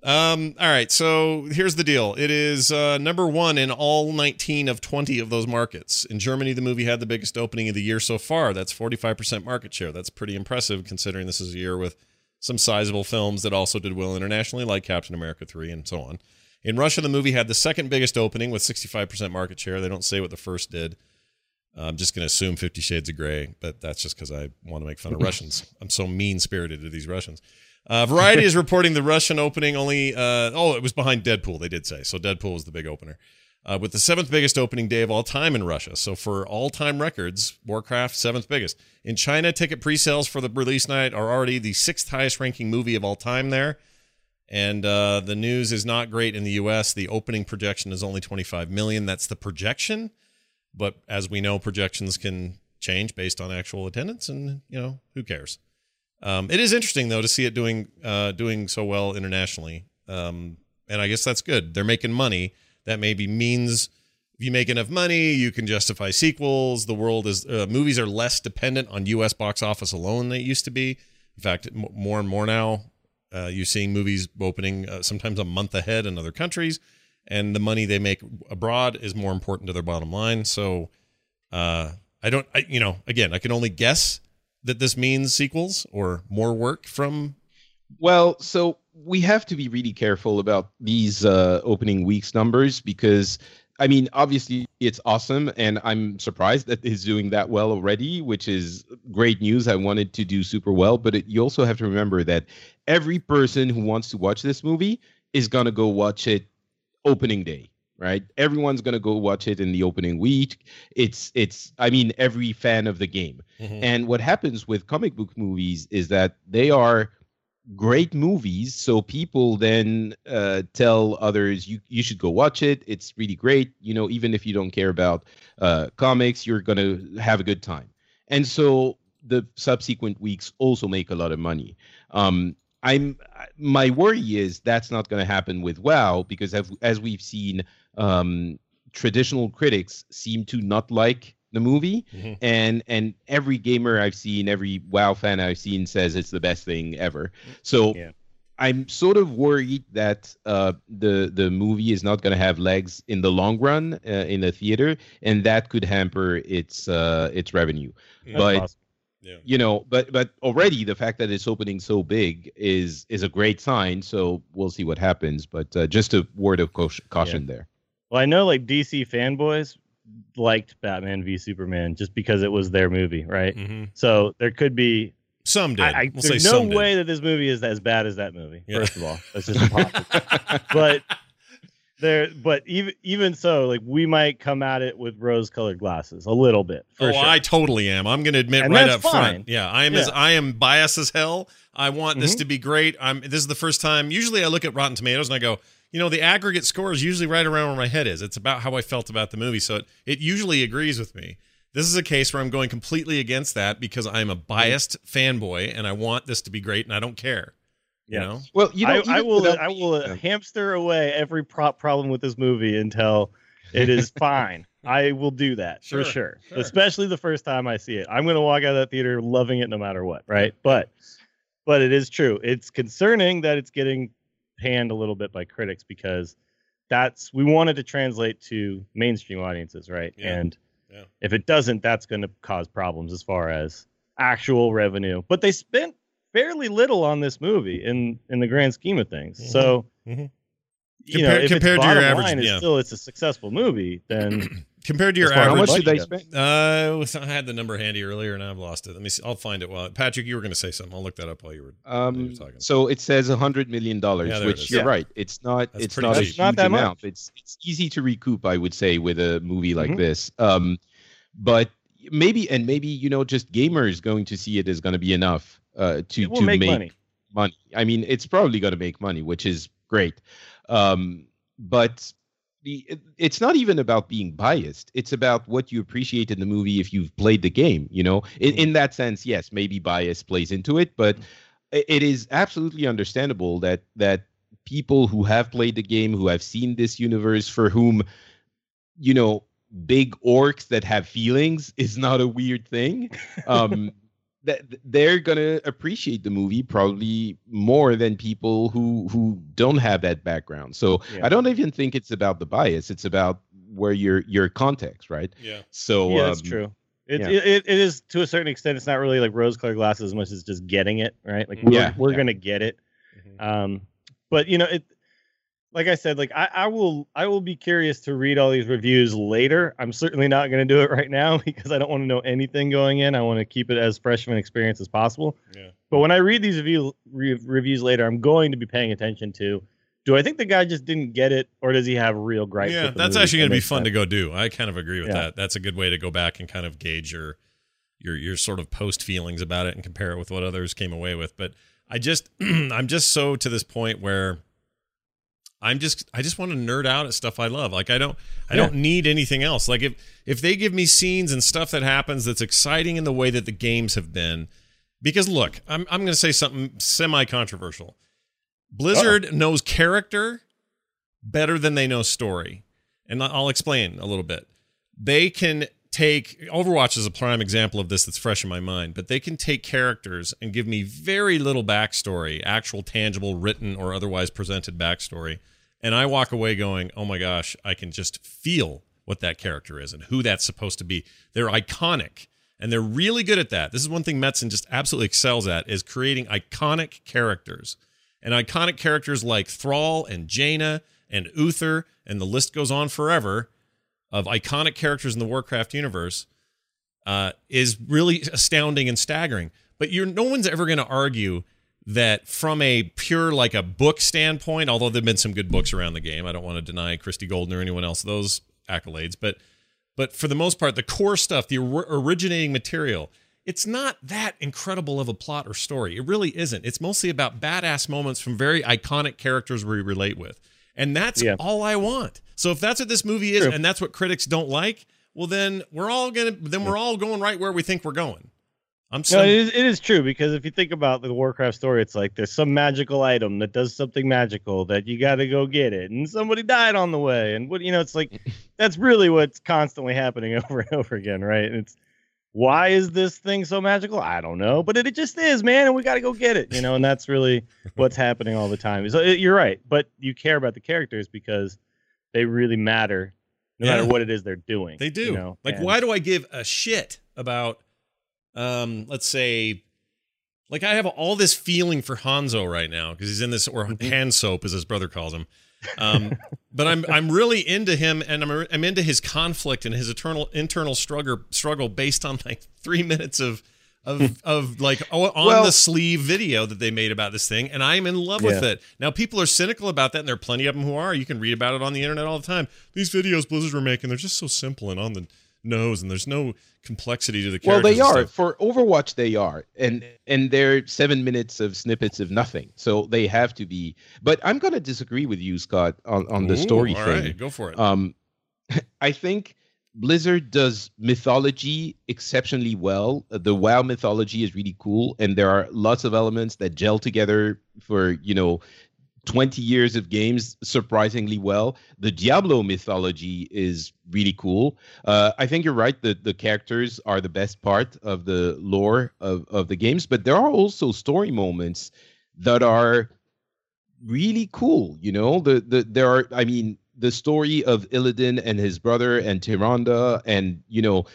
Um, all right, so here's the deal. It is uh, number one in all 19 of 20 of those markets. In Germany, the movie had the biggest opening of the year so far. That's 45% market share. That's pretty impressive considering this is a year with some sizable films that also did well internationally, like Captain America 3 and so on. In Russia, the movie had the second biggest opening with 65% market share. They don't say what the first did. I'm just going to assume Fifty Shades of Grey, but that's just because I want to make fun of Russians. I'm so mean spirited to these Russians. Uh, Variety is reporting the Russian opening only. Uh, oh, it was behind Deadpool. They did say so. Deadpool was the big opener, uh, with the seventh biggest opening day of all time in Russia. So for all time records, Warcraft seventh biggest in China. Ticket pre-sales for the release night are already the sixth highest ranking movie of all time there. And uh, the news is not great in the U.S. The opening projection is only 25 million. That's the projection, but as we know, projections can change based on actual attendance, and you know who cares. Um, it is interesting though to see it doing uh, doing so well internationally, um, and I guess that's good. They're making money. That maybe means if you make enough money, you can justify sequels. The world is uh, movies are less dependent on U.S. box office alone than it used to be. In fact, more and more now, uh, you're seeing movies opening uh, sometimes a month ahead in other countries, and the money they make abroad is more important to their bottom line. So, uh, I don't, I, you know, again, I can only guess that this means sequels or more work from. Well, so we have to be really careful about these uh, opening weeks numbers because, I mean, obviously it's awesome, and I'm surprised that it's doing that well already, which is great news. I wanted to do super well, but it, you also have to remember that every person who wants to watch this movie is gonna go watch it opening day right everyone's going to go watch it in the opening week it's it's i mean every fan of the game and what happens with comic book movies is that they are great movies. So people then uh, tell others, you, you should go watch it. It's really great. You know, even if you don't care about uh, comics, you're going to have a good time. And so the subsequent weeks also make a lot of money. Um, I'm my worry is that's not going to happen with WoW because as, as we've seen, um, traditional critics seem to not like the movie. Mhm. and and every gamer i've seen every wow fan i've seen says it's the best thing ever. So Yeah. i'm sort of worried that uh the the movie is not going to have legs in the long run uh, in the theater and that could hamper its uh its revenue. But possible. you know but but already the fact that it's opening so big is is a great sign. So we'll see what happens. But uh, just a word of caution, caution there Well, I know like DC fanboys liked Batman v Superman just because it was their movie, right? hmm So there could be. Some did. I, I, we'll say there's no some did. way that this movie is as bad as that movie. Yeah. First of all, that's just impossible. but there, but even even so, like we might come at it with rose-colored glasses a little bit. For oh, sure. I totally am. I'm going to admit And right up front. Yeah, I am as I am biased as hell. I want this Mhm. to be great. I'm. This is the first time. Usually, I look at Rotten Tomatoes and I go, you know, the aggregate score is usually right around where my head is. It's about how I felt about the movie, so it it usually agrees with me. This is a case where I'm going completely against that because I'm a biased fanboy and I want this to be great and I don't care. You Yeah. know, well you know I, I will I will uh, Yeah. hamster away every prop problem with this movie until it is fine. I will do that Sure, for sure. sure. Especially the first time I see it. I'm going to walk out of that theater loving it no matter what, right? But but it is true. It's concerning that it's getting panned a little bit by critics because that's we wanted to translate to mainstream audiences, right? Yeah, And yeah. if it doesn't, that's going to cause problems as far as actual revenue. But they spent fairly little on this movie in in the grand scheme of things. Mhm. So Mhm. you know, Compared- if compared to your average- line yeah. still it's a successful movie, then compared to your As far as how much did they spend uh, I had the number handy earlier and I've lost it. Let me see. I'll find it. While Patrick, you were going to say something. I'll look that up while you were. while you Um, were talking. so it says a hundred million dollars, Yeah, which you're Yeah. right. It's not. That's it's pretty not a huge Not that much. amount. It's it's easy to recoup, I would say, with a movie like Mhm. this. Um, but maybe and maybe you know, just gamers going to see it is going to be enough uh, to to make, make money. money. I mean, it's probably going to make money, which is great. Um, but the it- it's not even about being biased. It's about what you appreciate in the movie if you've played the game. You know, in, in that sense, yes, maybe bias plays into it, but it is absolutely understandable that that people who have played the game, who have seen this universe, for whom, you know, big orcs that have feelings is not a weird thing. Um, that they're gonna appreciate the movie probably more than people who who don't have that background. So Yeah. I don't even think it's about the bias. It's about where your your context, right? yeah. So yeah, that's um, true. It, yeah. it, it, it is to a certain extent. It's not really like rose-colored glasses as much as just getting it right. Like we're, Yeah, we're yeah. gonna get it. Mhm. Um, but you know, it like I said, like I, I will I will be curious to read all these reviews later. I'm certainly not going to do it right now because I don't want to know anything going in. I want to keep it as fresh of an experience as possible. Yeah. But when I read these review re- reviews later, I'm going to be paying attention to. Do I think the guy just didn't get it, or does he have real gripes? yeah, that's actually going to be fun to go do. I kind of agree with Yeah. that. That's a good way to go back and kind of gauge your your your sort of post feelings about it and compare it with what others came away with. But I just I'm just so to this point where I'm just I just want to nerd out at stuff I love. Like I don't I Yeah. don't need anything else. Like if if they give me scenes and stuff that happens that's exciting in the way that the games have been, because look, I'm I'm going to say something semi controversial. Blizzard knows character better than they know story. And I'll explain a little bit. They can take Overwatch is a prime example of this that's fresh in my mind, but they can take characters and give me very little backstory, actual tangible written or otherwise presented backstory. And I walk away going, oh my gosh, I can just feel what that character is and who that's supposed to be. They're iconic. And they're really good at that. This is one thing Metzen just absolutely excels at is creating iconic characters. And iconic characters like Thrall and Jaina and Uther, and the list goes on forever of iconic characters in the Warcraft universe, uh, is really astounding and staggering. But you're no one's ever going to argue that from a pure like a book standpoint, although there've been some good books around the game. I don't want to deny Christie Golden or anyone else those accolades, but but for the most part, the core stuff, the or- originating material, it's not that incredible of a plot or story. It really isn't. It's mostly about badass moments from very iconic characters we relate with. And that's Yeah. all I want. So if that's what this movie is True. and that's what critics don't like, well then we're all going to then we're all going right where we think we're going. I'm No, so it is, it is true because if you think about the Warcraft story, it's like there's some magical item that does something magical that you got to go get it, and somebody died on the way, and what you know, it's like that's really what's constantly happening over and over again, right? And it's why is this thing so magical? I don't know, but it, it just is, man, and we got to go get it, you know, and that's really what's happening all the time. So it, you're right, but you care about the characters because they really matter, no Yeah. matter what it is they're doing. They do. you know? like, and- why do I give a shit about, um, let's say, like I have all this feeling for Hanzo right now because he's in this, or Mm-hmm. hand soap as his brother calls him. Um, but I'm I'm really into him, and I'm I'm into his conflict and his eternal internal struggle struggle based on like three minutes of. Of, of like on Well- the sleeve video that they made about this thing, and I'm in love with it. Now people are cynical about that, and there are plenty of them who are. You can read about it on the internet all the time. These videos Blizzard were making, they're just so simple and on the nose, and there's no complexity to the characters. Well, they are for Overwatch. They are, and and they're seven minutes of snippets of nothing. So they have to be. But I'm gonna disagree with you, Scott, on on the Ooh, story all thing. right, go for it. Um, I think Blizzard does mythology exceptionally well. Uh, The WoW mythology is really cool, and there are lots of elements that gel together for you know. 20 years of games surprisingly well. The Diablo mythology is really cool. Uh, I think you're right that the characters are the best part of the lore of, of the games, but there are also story moments that are really cool. You know, the the there are. I mean, the story of Illidan and his brother and Tyrande, and you know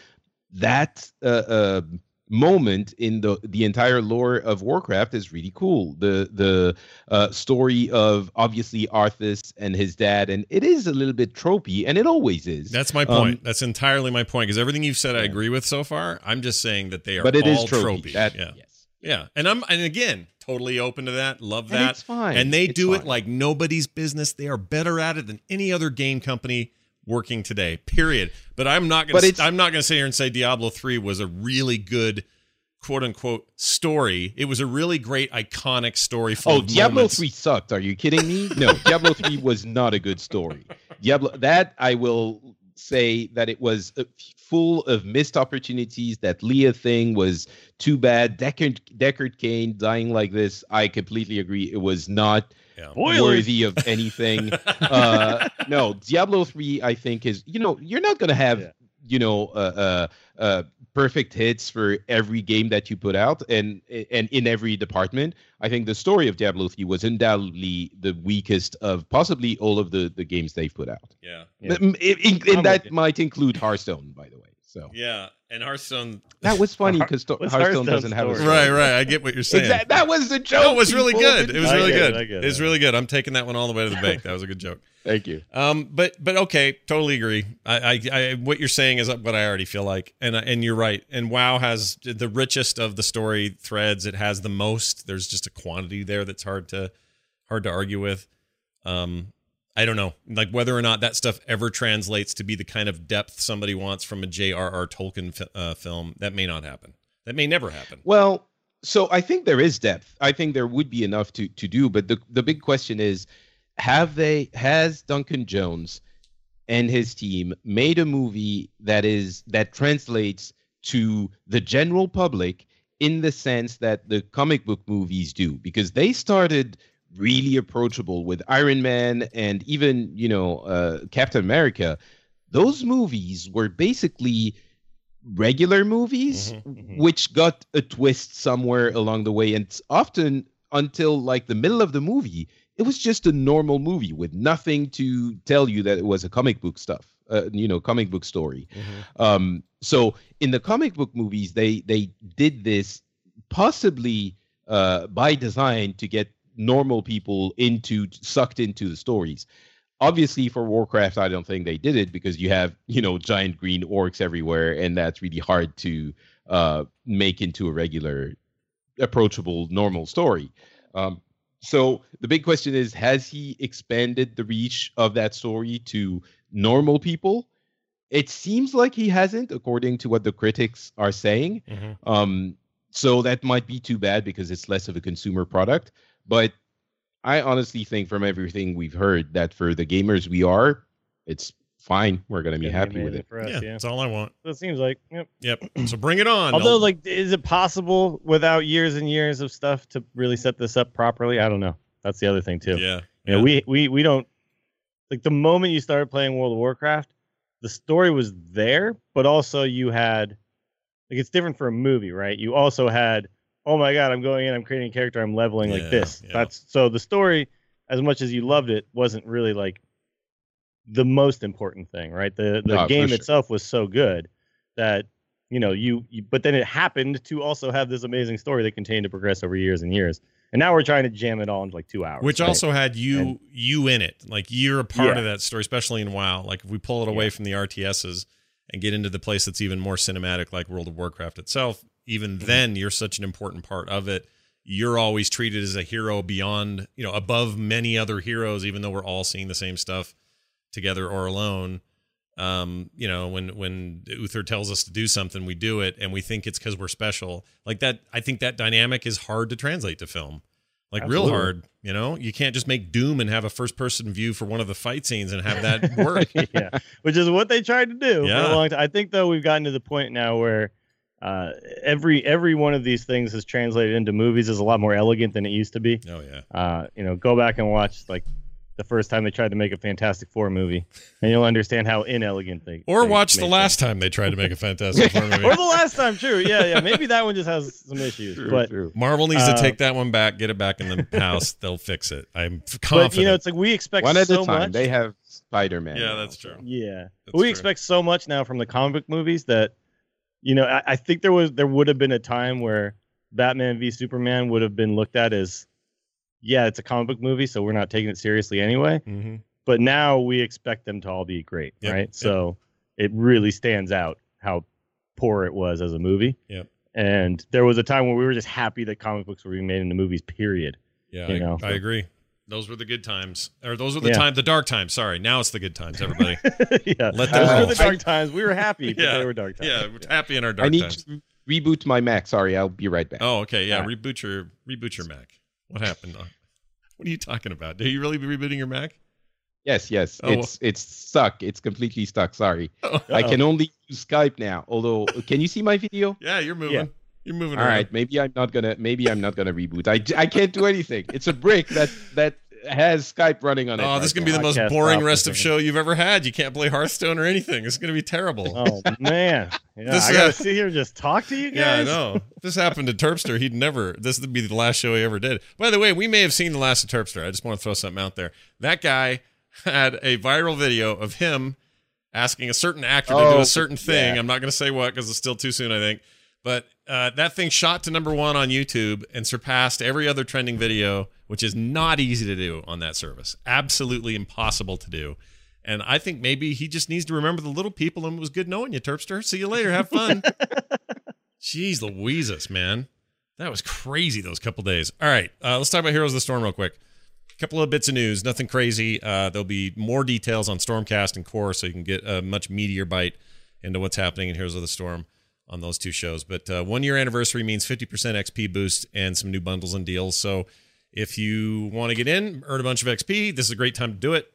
that uh, uh, moment in the the entire lore of Warcraft is really cool. The the uh, story of obviously Arthas and his dad, and it is a little bit tropey, and it always is. That's my Um, point. That's entirely my point. Because everything you've said, I agree with so far. I'm just saying that they are but it is all tropey. tropey. That- yeah, yes. yeah. And I'm and again totally open to that. Love And that. it's fine. And they It's do it like nobody's business. They are better at it than any other game company working today. Period. But I'm not gonna. I'm not gonna sit here and say Diablo three was a really good. "quote unquote" story. It was a really great, iconic story. Full Oh, Diablo moments. 3 sucked. Are you kidding me? No, Diablo 3 was not a good story. Diablo that I will say that it was uh, full of missed opportunities. That Leah thing was too bad. Deckard Deckard Cain dying like this, I completely agree. It was not Yeah. Worthy of anything. uh, no, Diablo 3 I think is, you know, you're not going to have, Yeah. you know, uh, uh, uh, perfect hits for every game that you put out and and in every department. I think the story of Diablo 3 was undoubtedly the weakest of possibly all of the the games they've put out. Yeah. Yeah. M- in- in- and that might include Hearthstone, by the way. So Yeah. And Hearthstone. that was funny because what's Hearthstone Hearthstone's doesn't have a story? story. Right. Right. I get what you're saying. Exact- that was the joke. No, it was really people. good. It was I really get it, good. It was really good. I'm taking that one all the way to the bank. That was a good joke. Thank you. Um, but but okay, totally agree. I, I, I what you're saying is what I already feel like, and and you're right. And WoW has the richest of the story threads. It has the most. There's just a quantity there that's hard to hard to argue with. Um, I don't know, like whether or not that stuff ever translates to be the kind of depth somebody wants from a J.R.R. Tolkien fi- uh, film. That may not happen. That may never happen. Well, so I think there is depth. I think there would be enough to to do, but the the big question is have they has Duncan Jones and his team made a movie that is that translates to the general public in the sense that the comic book movies do because they started really approachable with Iron Man and even, you know, uh, Captain America. Those movies were basically regular movies Mhm, mhm. which got a twist somewhere along the way and often until like the middle of the movie it was just a normal movie with nothing to tell you that it was a comic book stuff uh, you know comic book story. Um so in the comic book movies they they did this possibly uh by design to get normal people into sucked into the stories. Obviously for warcraft i don't think they did it because you have you know giant green orcs everywhere and that's really hard to uh make into a regular approachable normal story. Um so the big question is has he expanded the reach of that story to normal people it seems like he hasn't, according to what the critics are saying. Mhm. Um, so that might be too bad because it's less of a consumer product. But I honestly think, from everything we've heard, that for the gamers we are, it's fine. We're gonna be happy with amazing it. For us, yeah, yeah. that's all I want. So it seems like. Yep. Yep. So bring it on. Although, I'll- like, is it possible without years and years of stuff to really set this up properly? I don't know. That's the other thing too. yeah, You know, yeah. we we we don't like the moment you started playing World of Warcraft, the story was there, but also you had like it's different for a movie, right? You also had, oh my god, I'm going in, I'm creating a character, I'm leveling Yeah, like this. yeah. That's so the story, as much as you loved it, wasn't really like the most important thing, right? The the No, game sure. itself was so good that you know you, you but then it happened to also have this amazing story that continued to progress over years and years. And now we're trying to jam it all into like two hours. which right? also had you And- you in it like you're a part Yeah. of that story especially in wow like if we pull it away Yeah. from the rts's and get into the place that's even more cinematic like world of warcraft itself even Mm-hmm. then you're such an important part of it you're always treated as a hero beyond you know above many other heroes even though we're all seeing the same stuff together or alone um you know when when uther tells us to do something we do it and we think it's because we're special. Like that i think that dynamic is hard to translate to film. Like real hard you know? You can't just make doom and have a first person view for one of the fight scenes and have that work. Yeah, which is what they tried to do for a long time. I think though we've gotten to the point now where uh, every every one of these things is translated into movies is a lot more elegant than it used to be. oh yeah. Uh, you know, go back and watch like the first time they tried to make a Fantastic Four movie, and you'll understand how inelegant they. or they watch the made last time they tried to make a fantastic four movie Or the last time, true. Yeah, yeah. Maybe that one just has some issues, True, but true. marvel needs to Uh, take that one back get it back in the house they'll fix it i'm confident but you know, it's like we expect One at so a time. much. They have Spider Man. yeah that's true Yeah, That's we true. expect so much now from the comic book movies that, you know, I, I think there was there would have been a time where Batman v Superman would have been looked at as, yeah, it's a comic book movie, so we're not taking it seriously anyway. hmm But now we expect them to all be great, Yep, right? yep. So it really stands out how poor it was as a movie. Yep. And there was a time where we were just happy that comic books were being made into movies. Period. yeah You I, know. I agree those were the good times or those were the Yeah. time the dark times sorry now it's the good times everybody yeah. Let Those them were the dark times. We were happy, but Yeah. they were dark times. yeah we're happy in our dark I need times to reboot my Mac. Sorry, I'll be right back. oh okay yeah All right. reboot your reboot your mac what happened what are you talking about are you really be rebooting your mac Yes, yes. Oh, it's it's stuck. It's completely stuck. Sorry. Oh. I Uh-oh. can only use Skype now. Although, can you see my video? Yeah, you're moving. You're moving. All around. right, maybe I'm not gonna. Maybe I'm not gonna reboot. I, I can't do anything. It's a brick that that has Skype running on it. Oh, this is gonna be the most Podcast boring rest of show you've ever had. You can't play Hearthstone or anything. It's gonna be terrible. Oh man, yeah, This I gotta a- sit here and just talk to you guys. Yeah, I know. If this happened to Terpster, he'd never. This would be the last show he ever did. By the way, we may have seen the last of Terpster. I just want to throw something out there. That guy had a viral video of him asking a certain actor to do Oh, a certain thing. yeah. I'm not going to say what because it's still too soon, I think. But uh, that thing shot to number one on YouTube and surpassed every other trending video, which is not easy to do on that service. Absolutely impossible to do. And I think maybe he just needs to remember the little people and it was good knowing you, Terpster. See you later. Have fun. Jeez Louises, man. That was crazy those couple days. All right, uh, let's talk about Heroes of the Storm real quick. A couple of bits of news, nothing crazy. Uh, there'll be more details on Stormcast and Core, so you can get a much meatier bite into what's happening in Heroes of the Storm on those two shows. But uh, one year anniversary means 50% XP boost and some new bundles and deals. So if you want to get in, earn a bunch of XP, this is a great time to do it.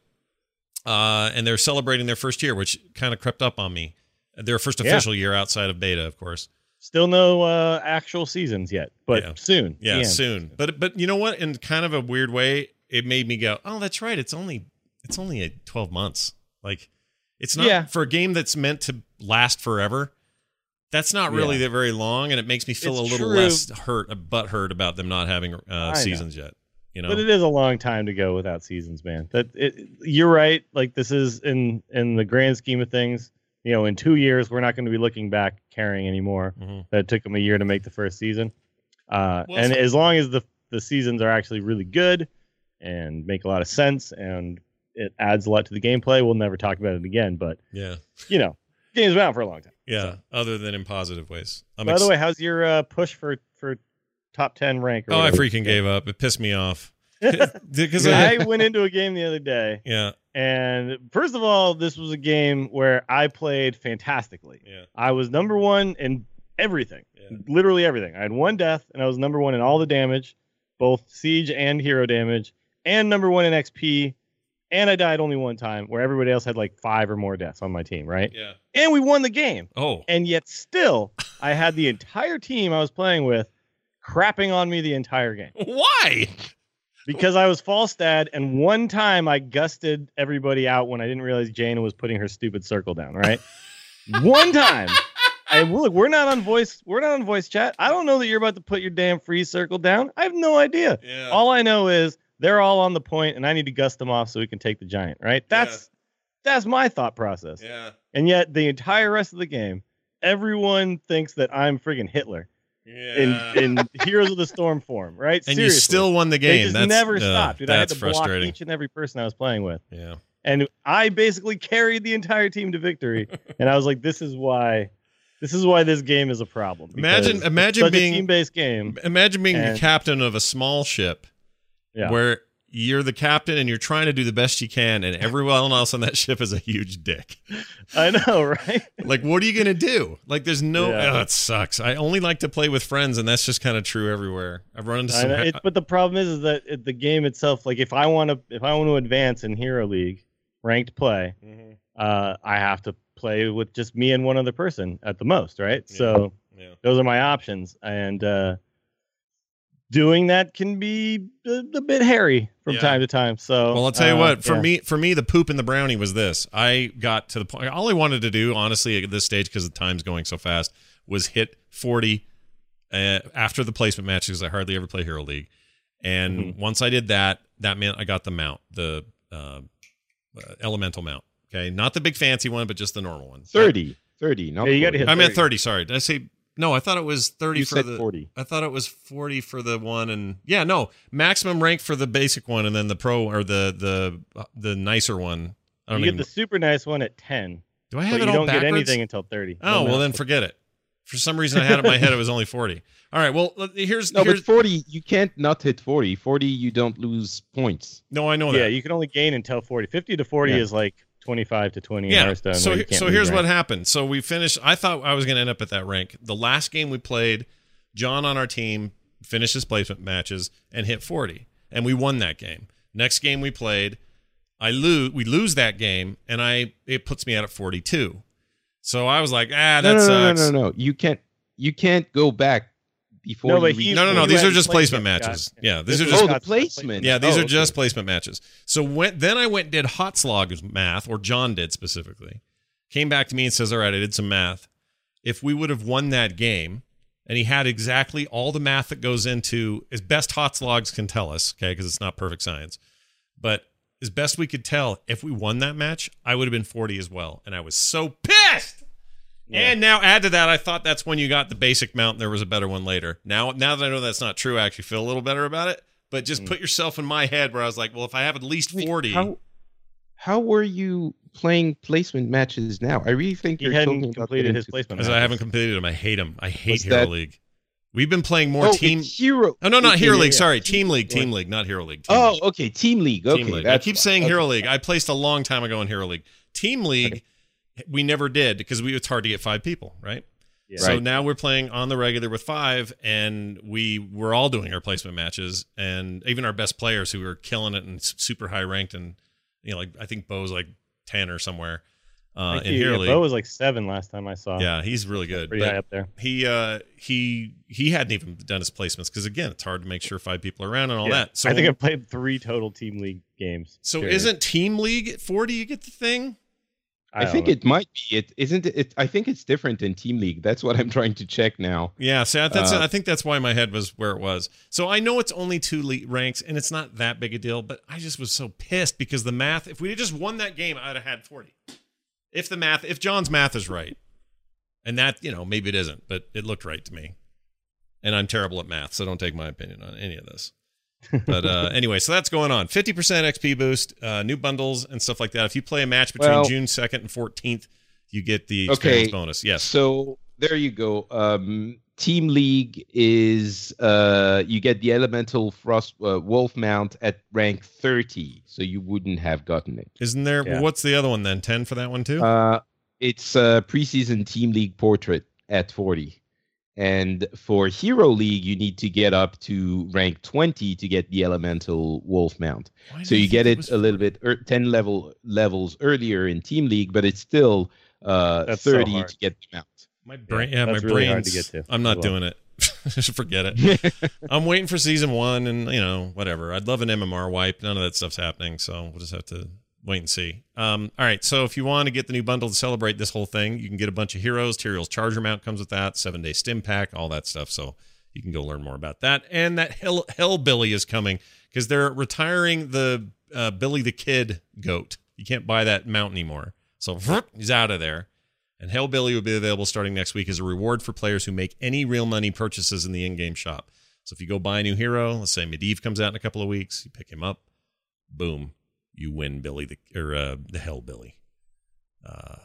Uh, and they're celebrating their first year, which kind of crept up on me. Their first Yeah. official year outside of beta, of course. Still no uh, actual seasons yet, but Yeah. soon. Yeah, Yeah. soon. But but you know what? In kind of a weird way, it made me go, "Oh, that's right. It's only it's only a 12 months. Like it's not Yeah. for a game that's meant to last forever. That's not really Yeah. that very long, and it makes me feel It's a little true. less hurt, butt hurt about them not having uh, know. seasons yet. You know, But it is a long time to go without seasons, man. That it, you're right. Like this is in in the grand scheme of things. You know, in two years, we're not going to be looking back caring anymore. Mhm. That it took them a year to make the first season. Uh, Well, and so- as long as the the seasons are actually really good and make a lot of sense and it adds a lot to the gameplay, we'll never talk about it again. But yeah, you know, game's been out for a long time. Yeah. Other than in positive ways. I'm By ex- the way, how's your uh, push for for top ten rank? Or oh, I freaking gave up. It pissed me off. because I, I went into a game the other day, yeah, and first of all, this was a game where I played fantastically. yeah, I was number one in everything, Yeah. literally everything. I had one death, and I was number one in all the damage, both siege and hero damage, and number one in XP. And I died only one time, where everybody else had like five or more deaths on my team, right? yeah. And we won the game. Oh, And yet, still, I had the entire team I was playing with crapping on me the entire game why? because I was Falstad. And one time I gusted everybody out when I didn't realize Jaina was putting her stupid circle down, right? one time. And look, we're not on voice. We're not on voice chat. I don't know that you're about to put your damn free circle down. I have no idea. Yeah. All I know is they're all on the point, and I need to gust them off so we can take the giant. Right? That's that's my thought process. yeah. And yet, the entire rest of the game, everyone thinks that I'm friggin' Hitler Yeah. in in Heroes of the Storm form, right? and you still won the they game. just that's never uh, stopped, dude. I had That's to block frustrating. each and every person I was playing with, Yeah. and I basically carried the entire team to victory. and I was like, this is why, this is why this game is a problem. Imagine- imagine being- a team-based game. Imagine being the captain of a small ship Yeah. where you're the captain and you're trying to do the best you can, and everyone else on that ship is a huge dick. I know, right? Like, what are you gonna do? Like, there's no. Yeah. Oh, it sucks. I only like to play with friends, and that's just kind of true everywhere. I've run into some. know. It, but the problem is, is that it, the game itself, like if I want to, if I want to advance in Hero League ranked play, Mhm. uh, I have to play with just me and one other person at the most, right? Yeah. So Yeah. those are my options, and uh, doing that can be a, a bit hairy from Yeah. time to time. So, Well, I'll tell you uh, what. For yeah. me, for me, the poop and the brownie was this. I got to the point. All I wanted to do, honestly, at this stage, because the time's going so fast, was hit forty uh, after the placement match Because I hardly ever play Hero League, and Mm-hmm. once I did that, that meant I got the mount, the uh, uh, elemental mount. Okay, not the big fancy one, but just the normal one. 30. 30. Not Yeah, you gotta 40. hit I meant 30. thirty. Sorry, did I say? No, I thought it was thirty You for said the 40. I thought it was 40 for the one and yeah, no, maximum rank for the basic one and then the pro or the the uh, the nicer one. I don't get even, the super nice one at ten, Do I but have you it all don't backwards? get anything until thirty. Oh, No well then forget it. For some reason I had it in my head it was only 40. All right, well, here's No, but 40, you can't not hit 40. 40, you don't lose points. No, I know that. yeah, you can only gain until forty. Fifty to forty Yeah. is like twenty-five to twenty in Yeah. Hearthstone. So he- so here's rank. what happened. So we finished I thought I was going to end up at that rank. The last game we played, John on our team finished his placement matches and hit 40 and we won that game. Next game we played, I lose we lose that game and I it puts me out at 42. So I was like, ah, that no, no, sucks. no, no, no, no. You can't, you can't go back before No, you but reach he- No, no, no. These are just placement placement, matches. Scott. Yeah, these This are just Oh, the placement. yeah, these Oh, are just okay. placement matches. So when then I went and did HotsLogs math, or John did specifically. Came back to me and says, "All right, I did some math. If we would have won that game, and he had exactly all the math that goes into as best HotsLogs can tell us, okay, because it's not perfect science, but as best we could tell, if we won that match, I would have been forty as well, and I was so pissed." And now add to that, I thought that's when you got the basic mount. And there was a better one later. Now, now that I know that's not true, I actually feel a little better about it. But just mm. put yourself in my head where I was like, well, if I have at least Wait, forty, How, how were you playing placement matches now? I really think He you're hadn't talking completed getting his to- placement. because I haven't completed them, I hate them. I hate Was Hero that- League. We've been playing more oh, team. it's Hero. Oh no, not okay, Hero League. yeah. Sorry, Team League. Team League, not Hero League. Team Oh, League. okay, Team League. Okay, Team League. I keep why. saying Okay. Hero League. I placed a long time ago in Hero League. Team League, we never did because we it's hard to get five people, right? Yeah. So Right. now we're playing on the regular with five, and we were all doing our placement matches, and even our best players who were killing it and super high ranked, and you know, like I think Bo's like ten or somewhere uh, Thank in you. Hero Yeah, Bo was like seven last time I saw. yeah, he's really good. pretty But high up there. he uh, he he hadn't even done his placements because again, it's hard to make sure five people are around and all Yeah. that. So I think I've played three total team league games. so period. isn't Team League at forty? You get the thing. I, don't think know. it might be. It isn't. It. I think it's different than Team League. That's what I'm trying to check now. Yeah, see, that's Uh, I think that's why my head was where it was. So I know it's only two le- ranks, and it's not that big a deal. But I just was so pissed because the math. If we had just won that game, I'd have had forty. If the math, if John's math is right, and that you know maybe it isn't, but it looked right to me. And I'm terrible at math, so don't take my opinion on any of this. But uh, anyway, so that's going on. Fifty percent XP boost, uh, new bundles and stuff like that. If you play a match between Well- June second and fourteenth, you get the experience Okay. bonus. Yes. So there you go. Um, Team League is uh, you get the Elemental Frost uh, Wolf mount at rank 30, so you wouldn't have gotten it. Isn't there? Yeah. What's the other one then? Ten for that one too. Uh, it's a preseason Team League portrait at 40. And for Hero League, you need to get up to rank 20 to get the Elemental Wolf mount. Why So you get it was a little bit er, 10 level levels earlier in Team League, but it's still uh, That's so 30 to get the mount. My brain, yeah, that's my really brain's. hard to get to I'm not well. doing it. Just forget it. I'm waiting for season one, and you know, whatever. I'd love an MMR wipe. None of that stuff's happening, so we'll just have to wait and see. Um, all right. So if you want to get the new bundle to celebrate this whole thing, you can get a bunch of heroes. Tyrael's Charger mount comes with that. Seven day stim pack, all that stuff. So you can go learn more about that. And that Hell Hellbilly is coming because they're retiring the uh, Billy the Kid goat. You can't buy that mount anymore. So he's out of there. And Hellbilly will be available starting next week as a reward for players who make any real money purchases in the in-game shop. So if you go buy a new hero, let's say Medivh comes out in a couple of weeks, you pick him up, boom, you win Billy the or uh, the Hellbilly. Uh,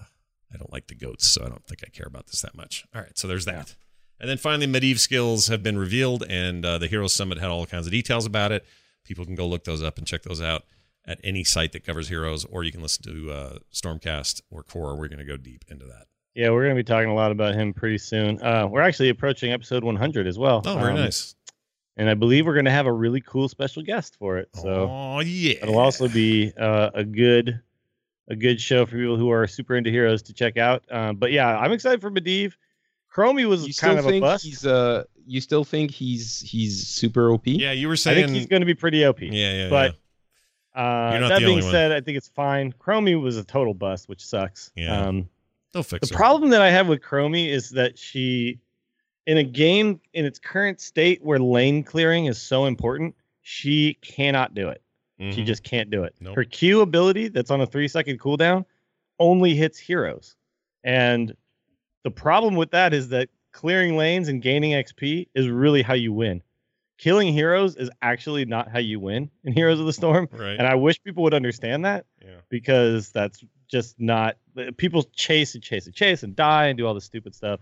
I don't like the goats, so I don't think I care about this that much. All right, so there's that. And then finally, Medivh skills have been revealed, and uh, the Hero Summit had all kinds of details about it. People can go look those up and check those out at any site that covers heroes, or you can listen to uh, Stormcast or Core. We're going to go deep into that. Yeah, we're going to be talking a lot about him pretty soon. Uh, we're actually approaching episode 100 as well. Oh, very Um, nice. And I believe we're going to have a really cool special guest for it. So oh yeah, it'll also be uh, a good a good show for people who are super into heroes to check out. Um, but yeah, I'm excited for Medivh. Chromie was You kind still of a think bust. he's uh you still think he's he's super OP? yeah. You were saying I think he's going to be pretty OP. yeah, yeah, but yeah. Uh, that being only one. said, I think it's fine. Chromie was a total bust, which sucks. Yeah. Um, they'll fix the her. problem that I have with Chromie is that she, in a game in its current state where lane clearing is so important, she cannot do it. She Mhm. just can't do it. Nope. Her Q ability, that's on a three second cooldown, only hits heroes. And the problem with that is that clearing lanes and gaining XP is really how you win. Killing heroes is actually not how you win in Heroes of the Storm. right. And I wish people would understand that yeah. because that's just not people chase and chase and chase and die and do all this stupid stuff.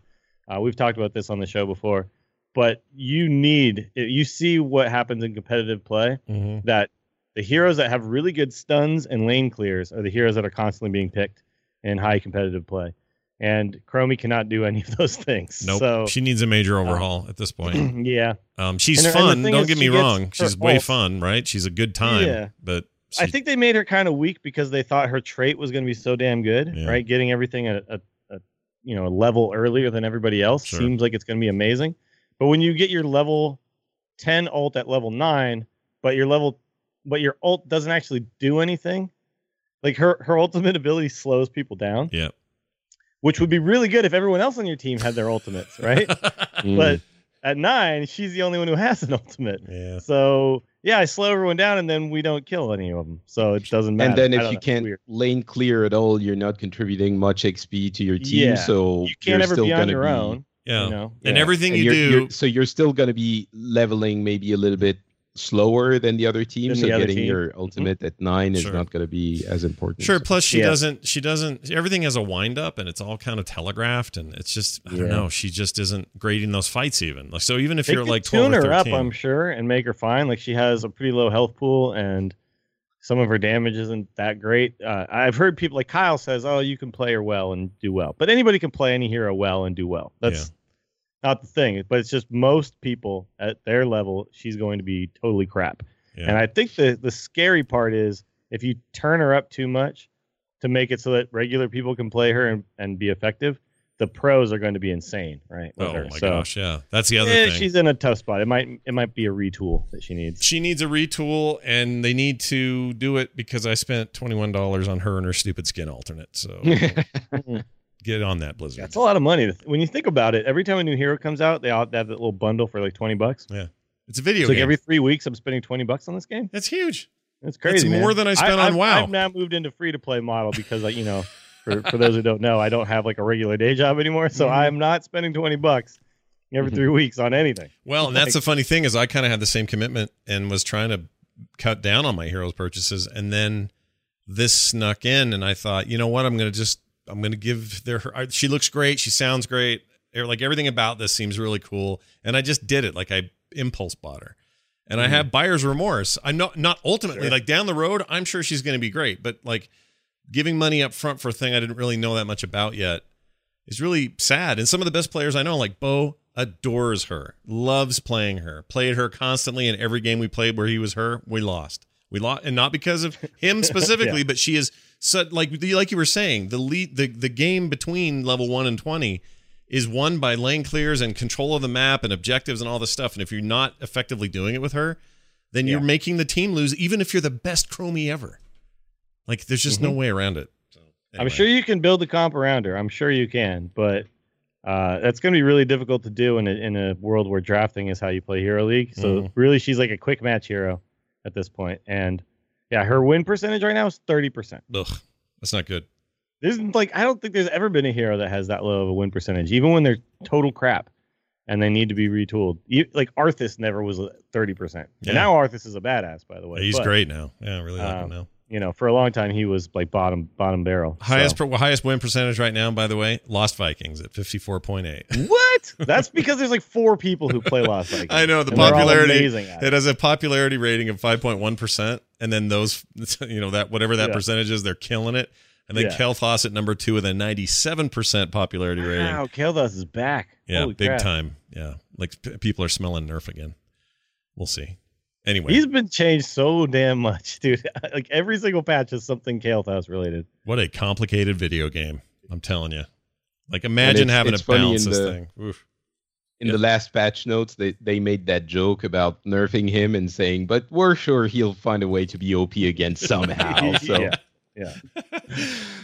Uh, we've talked about this on the show before, but you need you see what happens in competitive play Mhm. that the heroes that have really good stuns and lane clears are the heroes that are constantly being picked in high competitive play. And Chromie cannot do any of those things. Nope. So she needs a major overhaul at this point. yeah, Um, she's And her- and fun. Don't get me wrong. She's way ult. fun, right? She's a good time. Yeah. But I think they made her kind of weak because they thought her trait was going to be so damn good, Yeah. right? Getting everything at a you know a level earlier than everybody else Sure. seems like it's going to be amazing. But when you get your level 10 ult at level 9, but your level but your ult doesn't actually do anything, like her her ultimate ability slows people down, yeah. which would be really good if everyone else on your team had their ultimates, right? Mm. But at 9, she's the only one who has an ultimate. yeah. So, yeah, I slow everyone down and then we don't kill any of them. So it doesn't matter. and then if you know, can't lane clear at all, you're not contributing much XP to your team. Yeah. So you can't are ever still be on your be, own. Yeah. You know, And yeah. everything And you you're- do. you're- so you're still going to be leveling maybe a little bit slower than the other team. Than so other getting team. your ultimate at nine is not going to be as important. Sure. Plus, she Yeah. doesn't. She doesn't. Everything has a wind up, and it's all kind of telegraphed, and it's just. I don't know. She just isn't grading those fights, even. Like so, even if They you're like twelve tune or her up, thirteen. I'm sure, and make her fine. Like she has a pretty low health pool, and some of her damage isn't that great. Uh, I've heard people like Kyle says, "Oh, you can play her well and do well," but anybody can play any hero well and do well. That's not the thing. But it's just most people at their level, she's going to be totally crap. yeah. And I think the the scary part is if you turn her up too much to make it so that regular people can play her and, and be effective, the pros are going to be insane, right? oh her. my So, gosh. Yeah. That's the other eh, thing. she's in a tough spot. It might it might be a retool that she needs. she needs a retool, and they need to do it because I spent twenty one dollars on her and her stupid skin alternate. So get on that, Blizzard. That's a lot of money. When you think about it, every time a new hero comes out, they all they have that little bundle for like twenty bucks. Yeah, it's a video It's like every three weeks, I'm spending twenty bucks on this game. That's huge. That's crazy. It's more man. than I spent on I've- WoW. I've now moved into free to play model because, like, you know, for, for those who don't know, I don't have like a regular day job anymore, so Mm-hmm. I'm not spending twenty bucks every three weeks on anything. Well, and that's the funny thing is I kind of had the same commitment and was trying to cut down on my heroes purchases, and then this snuck in, and I thought, you know what, I'm gonna just I'm gonna give there. Her, she looks great, she sounds great, Like everything about this seems really cool, and I just did it. Like I impulse bought her, and I mm-hmm. have buyer's remorse. I'm not not ultimately Sure. like down the road. I'm sure she's going to be great, but like giving money up front for a thing I didn't really know that much about yet is really sad. And some of the best players I know, like Bo, adores her, loves playing her, played her constantly in every game we played where he was her. We lost. We lost, and not because of him specifically, but she is so like like you were saying the lead the the game between level one and twenty is won by lane clears and control of the map and objectives and all this stuff. And if you're not effectively doing it with her, then you're making the team lose, even if you're the best chromie ever. Like there's just no way around it. So, I'm sure you can build a comp around her. I'm sure you can, but uh, that's going to be really difficult to do in a, in a world where drafting is how you play Hero League. So Mhm. really, she's like a quick match hero at this. And yeah, her win percentage right now is 30%. Ugh, that's not good. There's like I don't think there's ever been a hero that has that low of a win percentage, even when they're total crap and they need to be retooled. You, like Arthas never was thirty percent, Yeah. and now Arthas is a badass, by the way. He's But, great now. Yeah, I really like him um, now. You know, for a long time he was like bottom bottom barrel. so- Highest highest win percentage right now, by the way, Lost Vikings at fifty four point eight. What? That's because there's like four people who play Lost Vikings. I know the and they're all popularity. It it. has a popularity rating of five point one percent, and then those, you know, that whatever that Yeah. percentage is, they're killing it. And then Yeah. Kel'Thas at number two with a ninety seven percent popularity rating. Wow, Kel'Thas is back. Yeah, Holy big crap. time. Yeah, like p- people are smelling Nerf again. We'll see. Anyway, He's been changed so damn much, dude. like every single patch is something Kel'Thas related. what a complicated video game. I'm telling you. Like, imagine it's- having it's to funny balance this the- thing. Oof. In Yeah. the last patch notes, they, they made that joke about nerfing him and saying, but we're sure he'll find a way to be OP again somehow. So yeah, yeah.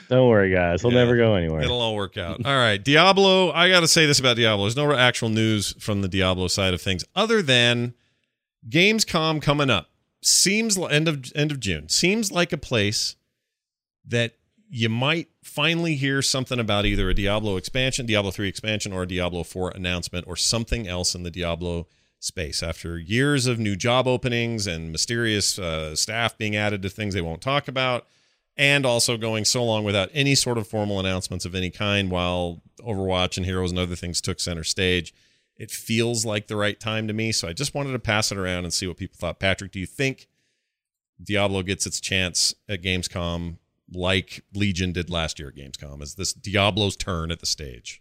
Don't worry, guys. He'll Yeah. never go anywhere. It'll all work out. All right. Diablo, I got to say this about Diablo. There's no actual news from the Diablo side of things other than Gamescom coming up. Seems end of end of June. Seems like a place that you might finally hear something about either a Diablo expansion, Diablo 3 expansion or a Diablo 4 announcement or something else in the Diablo space after years of new job openings and mysterious uh, staff being added to things they won't talk about and also going so long without any sort of formal announcements of any kind while Overwatch and Heroes and other things took center stage. It feels like the right time to me, so I just wanted to pass it around and see what people thought. Patrick, do you think Diablo gets its chance at Gamescom like Legion did last year at Gamescom? Is this Diablo's turn at the stage?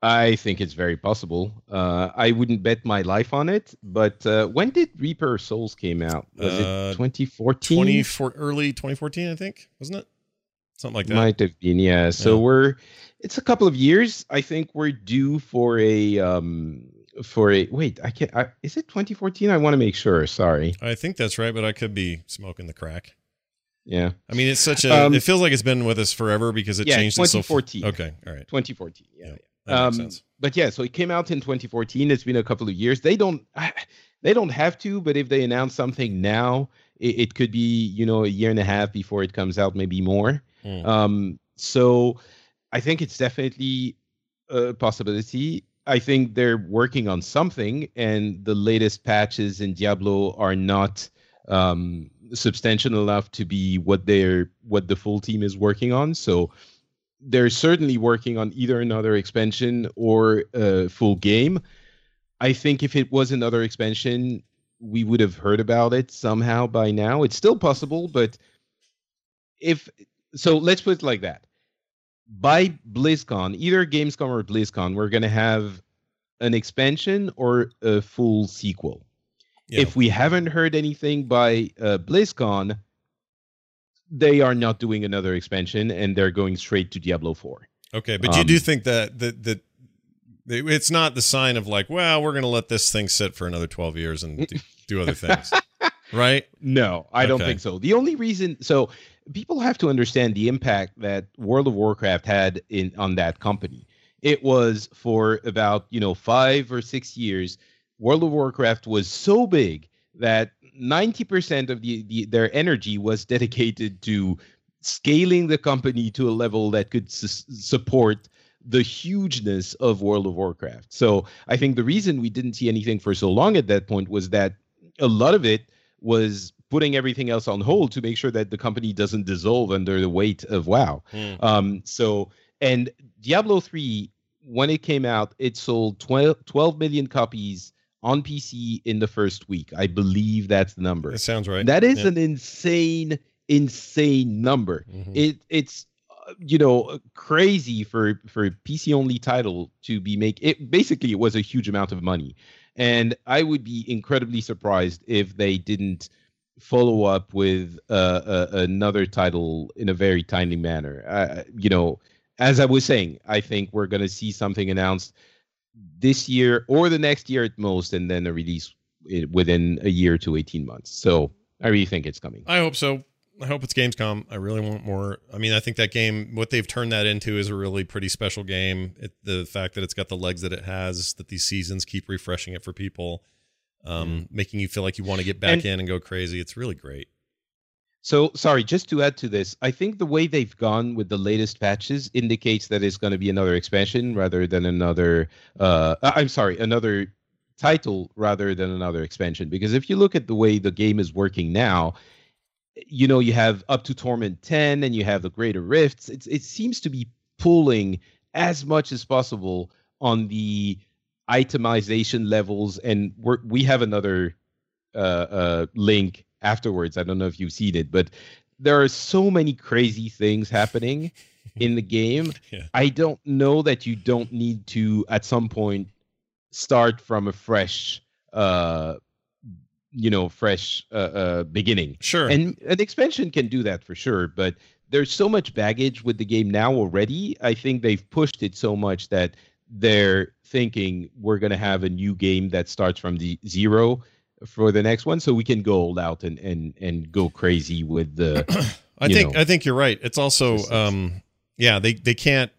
I think it's very possible. Uh, I wouldn't bet my life on it, but uh, when did Reaper Souls came out? Was Uh, it 2014? 24 early 2014, I think, wasn't it? Something like that. Might have been, yeah. So Yeah. we're it's a couple of years. I think we're due for a um for a wait. I can't. I, is it 2014? I want to make sure. Sorry. I think that's right, but I could be smoking the crack. Yeah, I mean, it's such a. Um, it feels like it's been with us forever because it yeah, changed. it so f- 2014. okay, all right. 2014. Yeah. Yeah. yeah. Makes Um, sense. But yeah, so it came out in 2014. It's been a couple of years. They don't. They don't have to, but if they announce something now, it, it could be you know a year and a half before it comes out, maybe more. Hmm. Um, so I think it's definitely a possibility. I think they're working on something, and the latest patches in Diablo are not um, substantial enough to be what they're what the full team is working on. So they're certainly working on either another expansion or a full game. I think if it was another expansion, we would have heard about it somehow by now. It's still possible, but if so, let's put it like that. By BlizzCon, either Gamescom or BlizzCon, we're going to have an expansion or a full sequel. If we haven't heard anything by uh, BlizzCon, they are not doing another expansion and they're going straight to Diablo 4. Okay, but you do Um, think that that that it's not the sign of like, well, we're going to let this thing sit for another twelve years and do, do other things, right? No, I don't think so. The only reason so people have to understand the impact that World of Warcraft had in on that company. It was for about, you know, 5 or 6 years World of Warcraft was so big that 90% of the, the their energy was dedicated to scaling the company to a level that could s- support the hugeness of World of Warcraft. So I think the reason we didn't see anything for so long at that point was that a lot of it was putting everything else on hold to make sure that the company doesn't dissolve under the weight of WoW. Hmm. Um, so and Diablo 3 when it came out, it sold 12, 12 million copies on PC in the first week. I believe that's the number. That sounds right. That is Yeah. an insane, insane number. Mhm. It it's you know crazy for for a PC only title to be make it. Basically, it was a huge amount of money, and I would be incredibly surprised if they didn't follow up with uh, uh, another title in a very timely manner. Uh, you know, as I was saying, I think we're going to see something announced this year or the next year at most, and then a release within a year to 18 months. So I really think it's coming. I hope so. I hope it's Gamescom. I really want more. I mean, I think that game, what they've turned that into, is a really pretty special game. It, the fact that it's got the legs that it has, that these seasons keep refreshing it for people, um, making you feel like you want to get back And- in and go crazy. It's really great. So sorry, just to add to this, I think the way they've gone with the latest patches indicates that it's going to be another expansion rather than another. Uh, I'm sorry, another title rather than another expansion. Because if you look at the way the game is working now, you know you have up to Torment 10 and you have the Greater Rifts. It's it seems to be pulling as much as possible on the itemization levels, and we're, we have another uh, uh, link afterwards. I don't know if you've seen it, but there are so many crazy things happening in the game. Yeah. I don't know that you don't need to at some point start from a fresh, uh, you know, fresh uh, uh, beginning. Sure. And an expansion can do that for sure, but there's so much baggage with the game now already. I think they've pushed it so much that they're thinking we're going to have a new game that starts from the zero for the next one so we can go all out and and and go crazy with the I think know, I think you're right. It's also um yeah, they they can't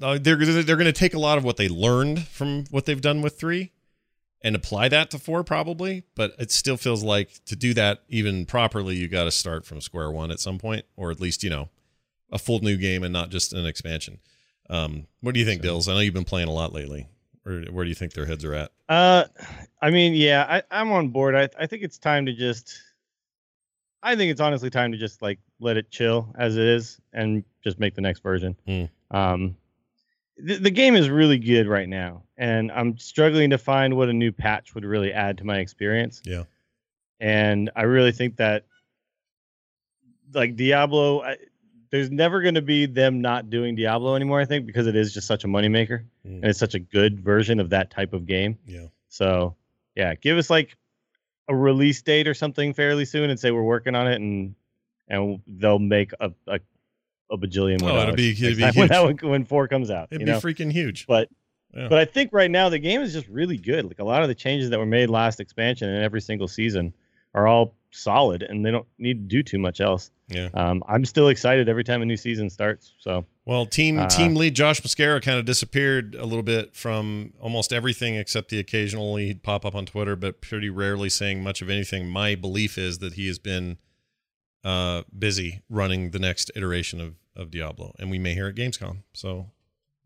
uh, they're they're going to take a lot of what they learned from what they've done with 3 and apply that to 4 probably, but it still feels like to do that even properly you got to start from square one at some point or at least, you know, a full new game and not just an expansion. Um what do you think, Dills? I know you've been playing a lot lately. Or where do you think their heads are at? Uh, I mean, yeah, I, I'm on board. I, I think it's time to just. I think it's honestly time to just like let it chill as it is and just make the next version. Hmm. Um, the, the game is really good right now, and I'm struggling to find what a new patch would really add to my experience. Yeah. And I really think that, like Diablo, I, there's never going to be them not doing Diablo anymore. I think because it is just such a moneymaker Mm. and it's such a good version of that type of game. Yeah. So yeah, give us like a release date or something fairly soon and say we're working on it and and they'll make a a, a bajillion more Oh, it'll be- it'll be time when, that one, when four comes out. It'd be know? freaking huge. but Yeah. but I think right now the game is just really good. Like a lot of the changes that were made last expansion and every single season are all solid and they don't need to do too much else. Yeah. Um, I'm still excited every time a new season starts. So Well, team Uh, team lead Josh Mosqueira kind of disappeared a little bit from almost everything except the occasionally he'd pop up on Twitter, but pretty rarely saying much of anything. My belief is that he has been uh, busy running the next iteration of of Diablo, and we may hear at Gamescom. So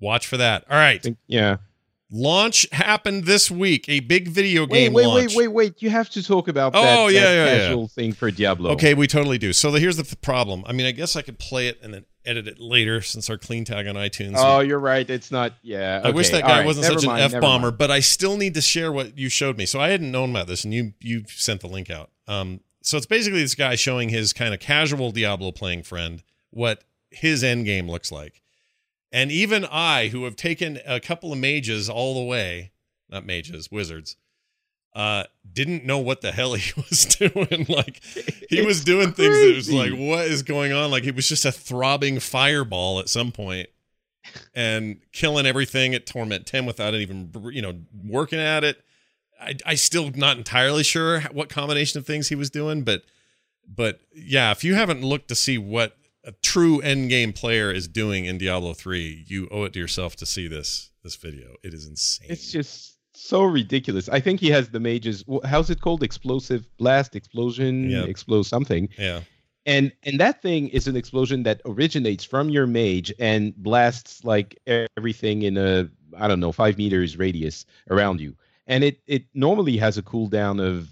watch for that. All right, yeah launch happened this week. A big video game wait launch. wait wait wait you have to talk about Oh, that, yeah, that yeah, yeah. casual thing for diablo Okay, we totally do. So the, here's the th- problem. I mean, I guess I could play it and then edit it later since our clean tag on iTunes. oh you're right it's not yeah I wish that guy right, wasn't never such mind, an f bomber, but I still need to share what you showed me. So I hadn't known about this, and you you sent the link out. Um, so it's basically this guy showing his kind of casual Diablo playing friend what his end game looks like, and even I, who have taken a couple of mages all the way, not mages, wizards, uh, didn't know what the hell he was doing. like he was It's doing things that was like, what is going on? Like it was just a throbbing fireball at some point and killing everything at Torment 10 without even, you know, working at it. I, I still not entirely sure what combination of things he was doing, but, but yeah, if you haven't looked to see what a true end game player is doing in Diablo 3, you owe it to yourself to see this, this video. It is insane. It's just so ridiculous. I think he has the mages. How's it called? Explosive blast, explosion, Yeah. explode something. yeah. And and that thing is an explosion that originates from your mage and blasts like everything in a I don't know five meters radius around you. And it it normally has a cooldown of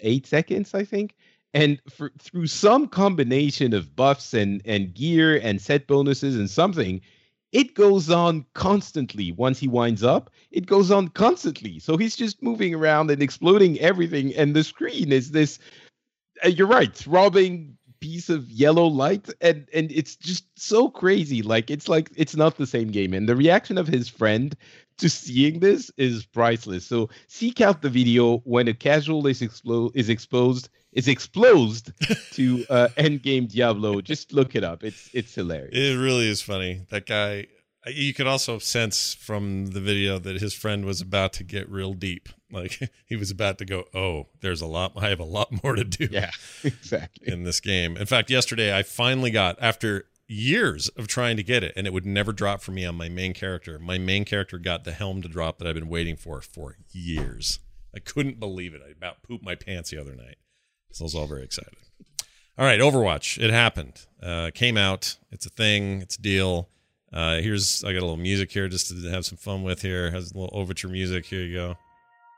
eight seconds, I think. And for, through some combination of buffs and and gear and set bonuses and something, it goes on constantly. Once he winds up, it goes on constantly. So he's just moving around and exploding everything, and the screen is this. Uh, you're right, throbbing piece of yellow light, and and it's just so crazy. Like it's like it's not the same game. And the reaction of his friend to seeing this is priceless. So seek out the video when a casual is explo- is exposed is exposed to uh, Endgame Diablo. Just look it up. It's it's hilarious. It really is funny. That guy. You could also sense from the video that his friend was about to get real deep. Like he was about to go, "Oh, there's a lot. I have a lot more to do." Yeah, exactly. In this game. In fact, yesterday I finally got after years of trying to get it, and it would never drop for me on my main character. My main character got the helm to drop that I've been waiting for for years. I couldn't believe it. I about pooped my pants the other night. So I was all very excited. All right, Overwatch. It happened. Uh, came out. It's a thing. It's a deal. Uh, here's I got a little music here just to have some fun with. Here has a little overture music. Here you go.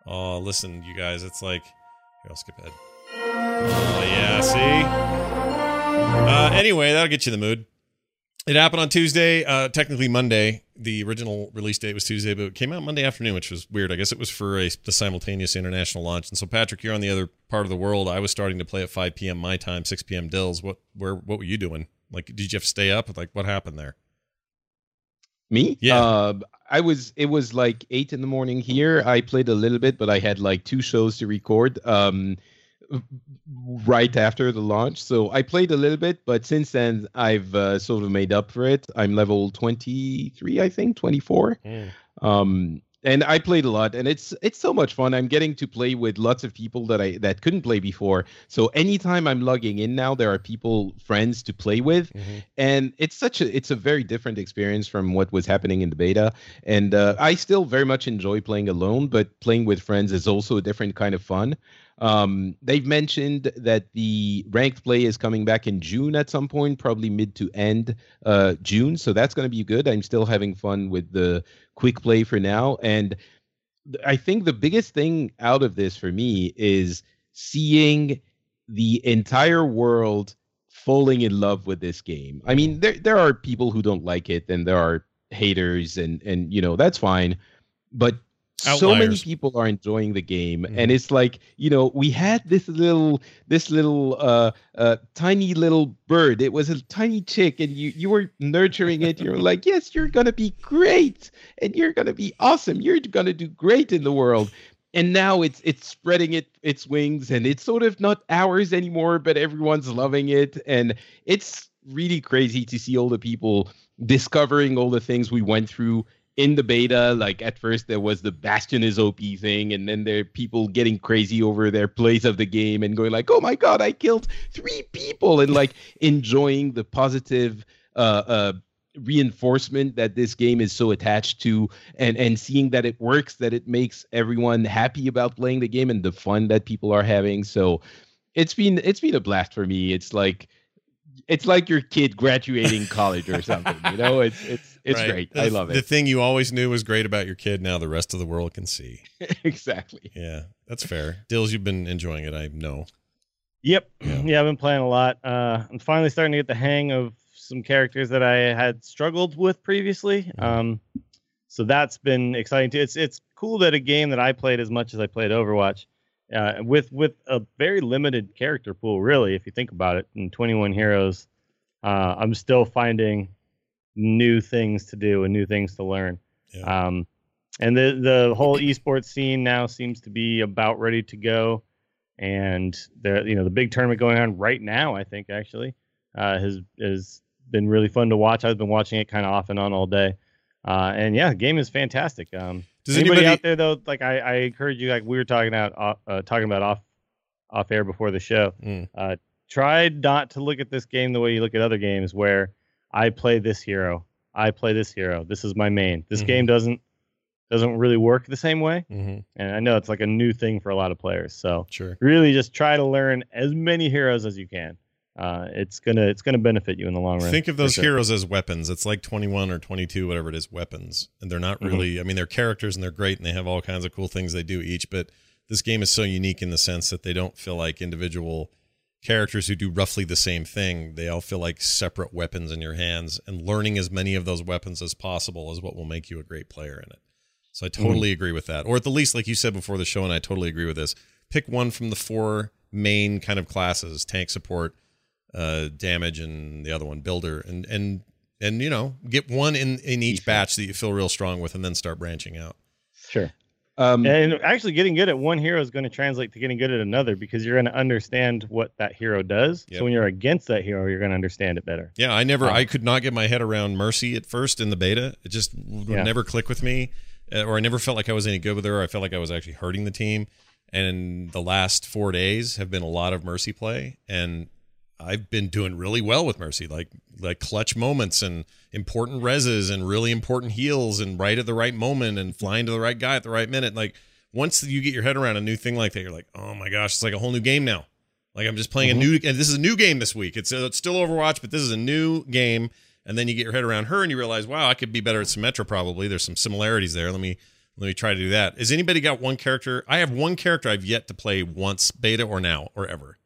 Oh, listen, you guys. It's like here. I'll skip ahead. Oh yeah, see. Uh, anyway, that'll get you in the mood. It happened on Tuesday, uh, technically Monday. The original release date was Tuesday, but it came out Monday afternoon, which was weird. I guess it was for a the simultaneous international launch. And so, Patrick, you're on the other part of the world. I was starting to play at 5 p.m. my time, 6 p.m. Dills. What where what were you doing? Like, did you have to stay up? Like, what happened there? Me? Yeah. Uh, I was. It was like eight in the morning here. I played a little bit, but I had like two shows to record. Um, right after the launch. So I played a little bit, but since then I've uh, sort of made up for it. I'm level 23, I think, 24. Mm. Um, and I played a lot, and it's it's so much fun. I'm getting to play with lots of people that I that couldn't play before. So anytime I'm logging in now, there are people, friends to play with, Mhm. and it's such a it's a very different experience from what was happening in the beta. And uh, I still very much enjoy playing alone, but playing with friends is also a different kind of fun. Um, they've mentioned that the ranked play is coming back in June at some point, probably mid to end uh, June. So that's going to be good. I'm still having fun with the quick play for now. And I think the biggest thing out of this for me is seeing the entire world falling in love with this game. I mean, there there are people who don't like it, and there are haters, and and you know that's fine. But so many people are enjoying the game Mhm. and it's like you know we had this little this little uh uh tiny little bird. It was a tiny chick and you you were nurturing it. You're like yes you're gonna be great and you're gonna be awesome. You're gonna do great in the world. And now it's it's spreading it its wings and it's sort of not ours anymore but everyone's loving it. And it's really crazy to see all the people discovering all the things we went through in the beta like at first there was the bastion is op thing and then there are people getting crazy over their plays of the game and going like oh my god i killed three people! and like enjoying the positive uh uh reinforcement that this game is so attached to and and seeing that it works that it makes everyone happy about playing the game and the fun that people are having. So it's been it's been a blast for me. It's like it's like your kid graduating college or something you know? It's it's it's Right. great The- i love it. The thing you always knew was great about your kid, now the rest of the world can see. exactly Yeah, that's fair. Dills, you've been enjoying it. I know. Yep. Yeah. Yeah. I've been playing a lot. Uh, I'm finally starting to get the hang of some characters that I had struggled with previously. Mhm. Um, so that's been exciting too. It's it's cool that a game that I played as much as I played Overwatch, uh, with with a very limited character pool, really, if you think about it, and 21 heroes, uh, I'm still finding new things to do and new things to learn. Yeah. Um, and the the whole esports scene now seems to be about ready to go. And the you know the big tournament going on right now, I think actually uh, has has been really fun to watch. I've been watching it kind of off and on all day. Uh, and yeah, the game is fantastic. Um, Does anybody, anybody- out there though, like I, I encourage you, like we were talking about off- uh, talking about off off air before the show. Mm. Uh, try not to look at this game the way you look at other games, where I play this hero, I play this hero. This is my main. This Mhm. game doesn't doesn't really work the same way, hmm and I know it's like a new thing for a lot of players. So Sure. really, just try to learn as many heroes as you can. Uh, it's gonna it's gonna benefit you in the long run. Think of those sure. heroes as weapons. It's like 21 or 22, whatever it is, weapons. And they're not Mhm. really, I mean, they're characters and they're great and they have all kinds of cool things they do each. But this game is so unique in the sense that they don't feel like individual characters who do roughly the same thing. They all feel like separate weapons in your hands, and learning as many of those weapons as possible is what will make you a great player in it. So I totally agree with that. Or at the least, like you said before the show, and I totally agree with this. Pick one from the four main kind of classes: tank support, uh, damage, and the other one builder, and and and you know get one in in each batch that you feel real strong with, and then start branching out. Sure. Um, And actually, getting good at one hero is going to translate to getting good at another because you're going to understand what that hero does. Yep. So when you're against that hero, you're going to understand it better. Yeah, I never. I could not get my head around Mercy at first in the beta. It just would Yeah. never click with me, uh, or I never felt like I was any good with her. I felt like I was actually hurting the team. And the last four days have been a lot of Mercy play, and I've been doing really well with Mercy, like like clutch moments and important reses and really important heals and right at the right moment and flying to the right guy at the right minute. Like once you get your head around a new thing like that, you're like, oh my gosh, it's like a whole new game now. Like I'm just playing a mm-hmm. new, and this is a new game this week. It's, it's still Overwatch, but this is a new game. And then you get your head around her, and you realize, wow, I could be better at Symmetra. Probably there's some similarities there. Let me let me try to do that. Has anybody got one character? I have one character I've yet to play once, beta or now or ever.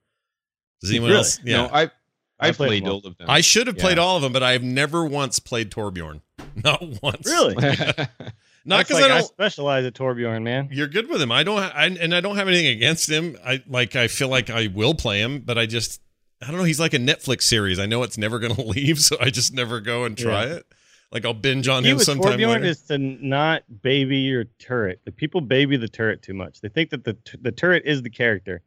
Does anyone Really? else? Yeah, No, I've I I've played played all of them. I should have played all of them, but I've never once played Torbjorn. Not once. Really? Not because like I I, don't. specialize at Torbjorn, man. You're good with him. I don't, I, and I don't have anything against him. I like. I feel like I will play him, but I just, I don't know. He's like a Netflix series. I know it's never going to leave, so I just never go and try Yeah. it. Like I'll binge on him with sometime Torbjorn later. is to not baby your turret. The people baby the turret too much. They think that the t- the turret is the character,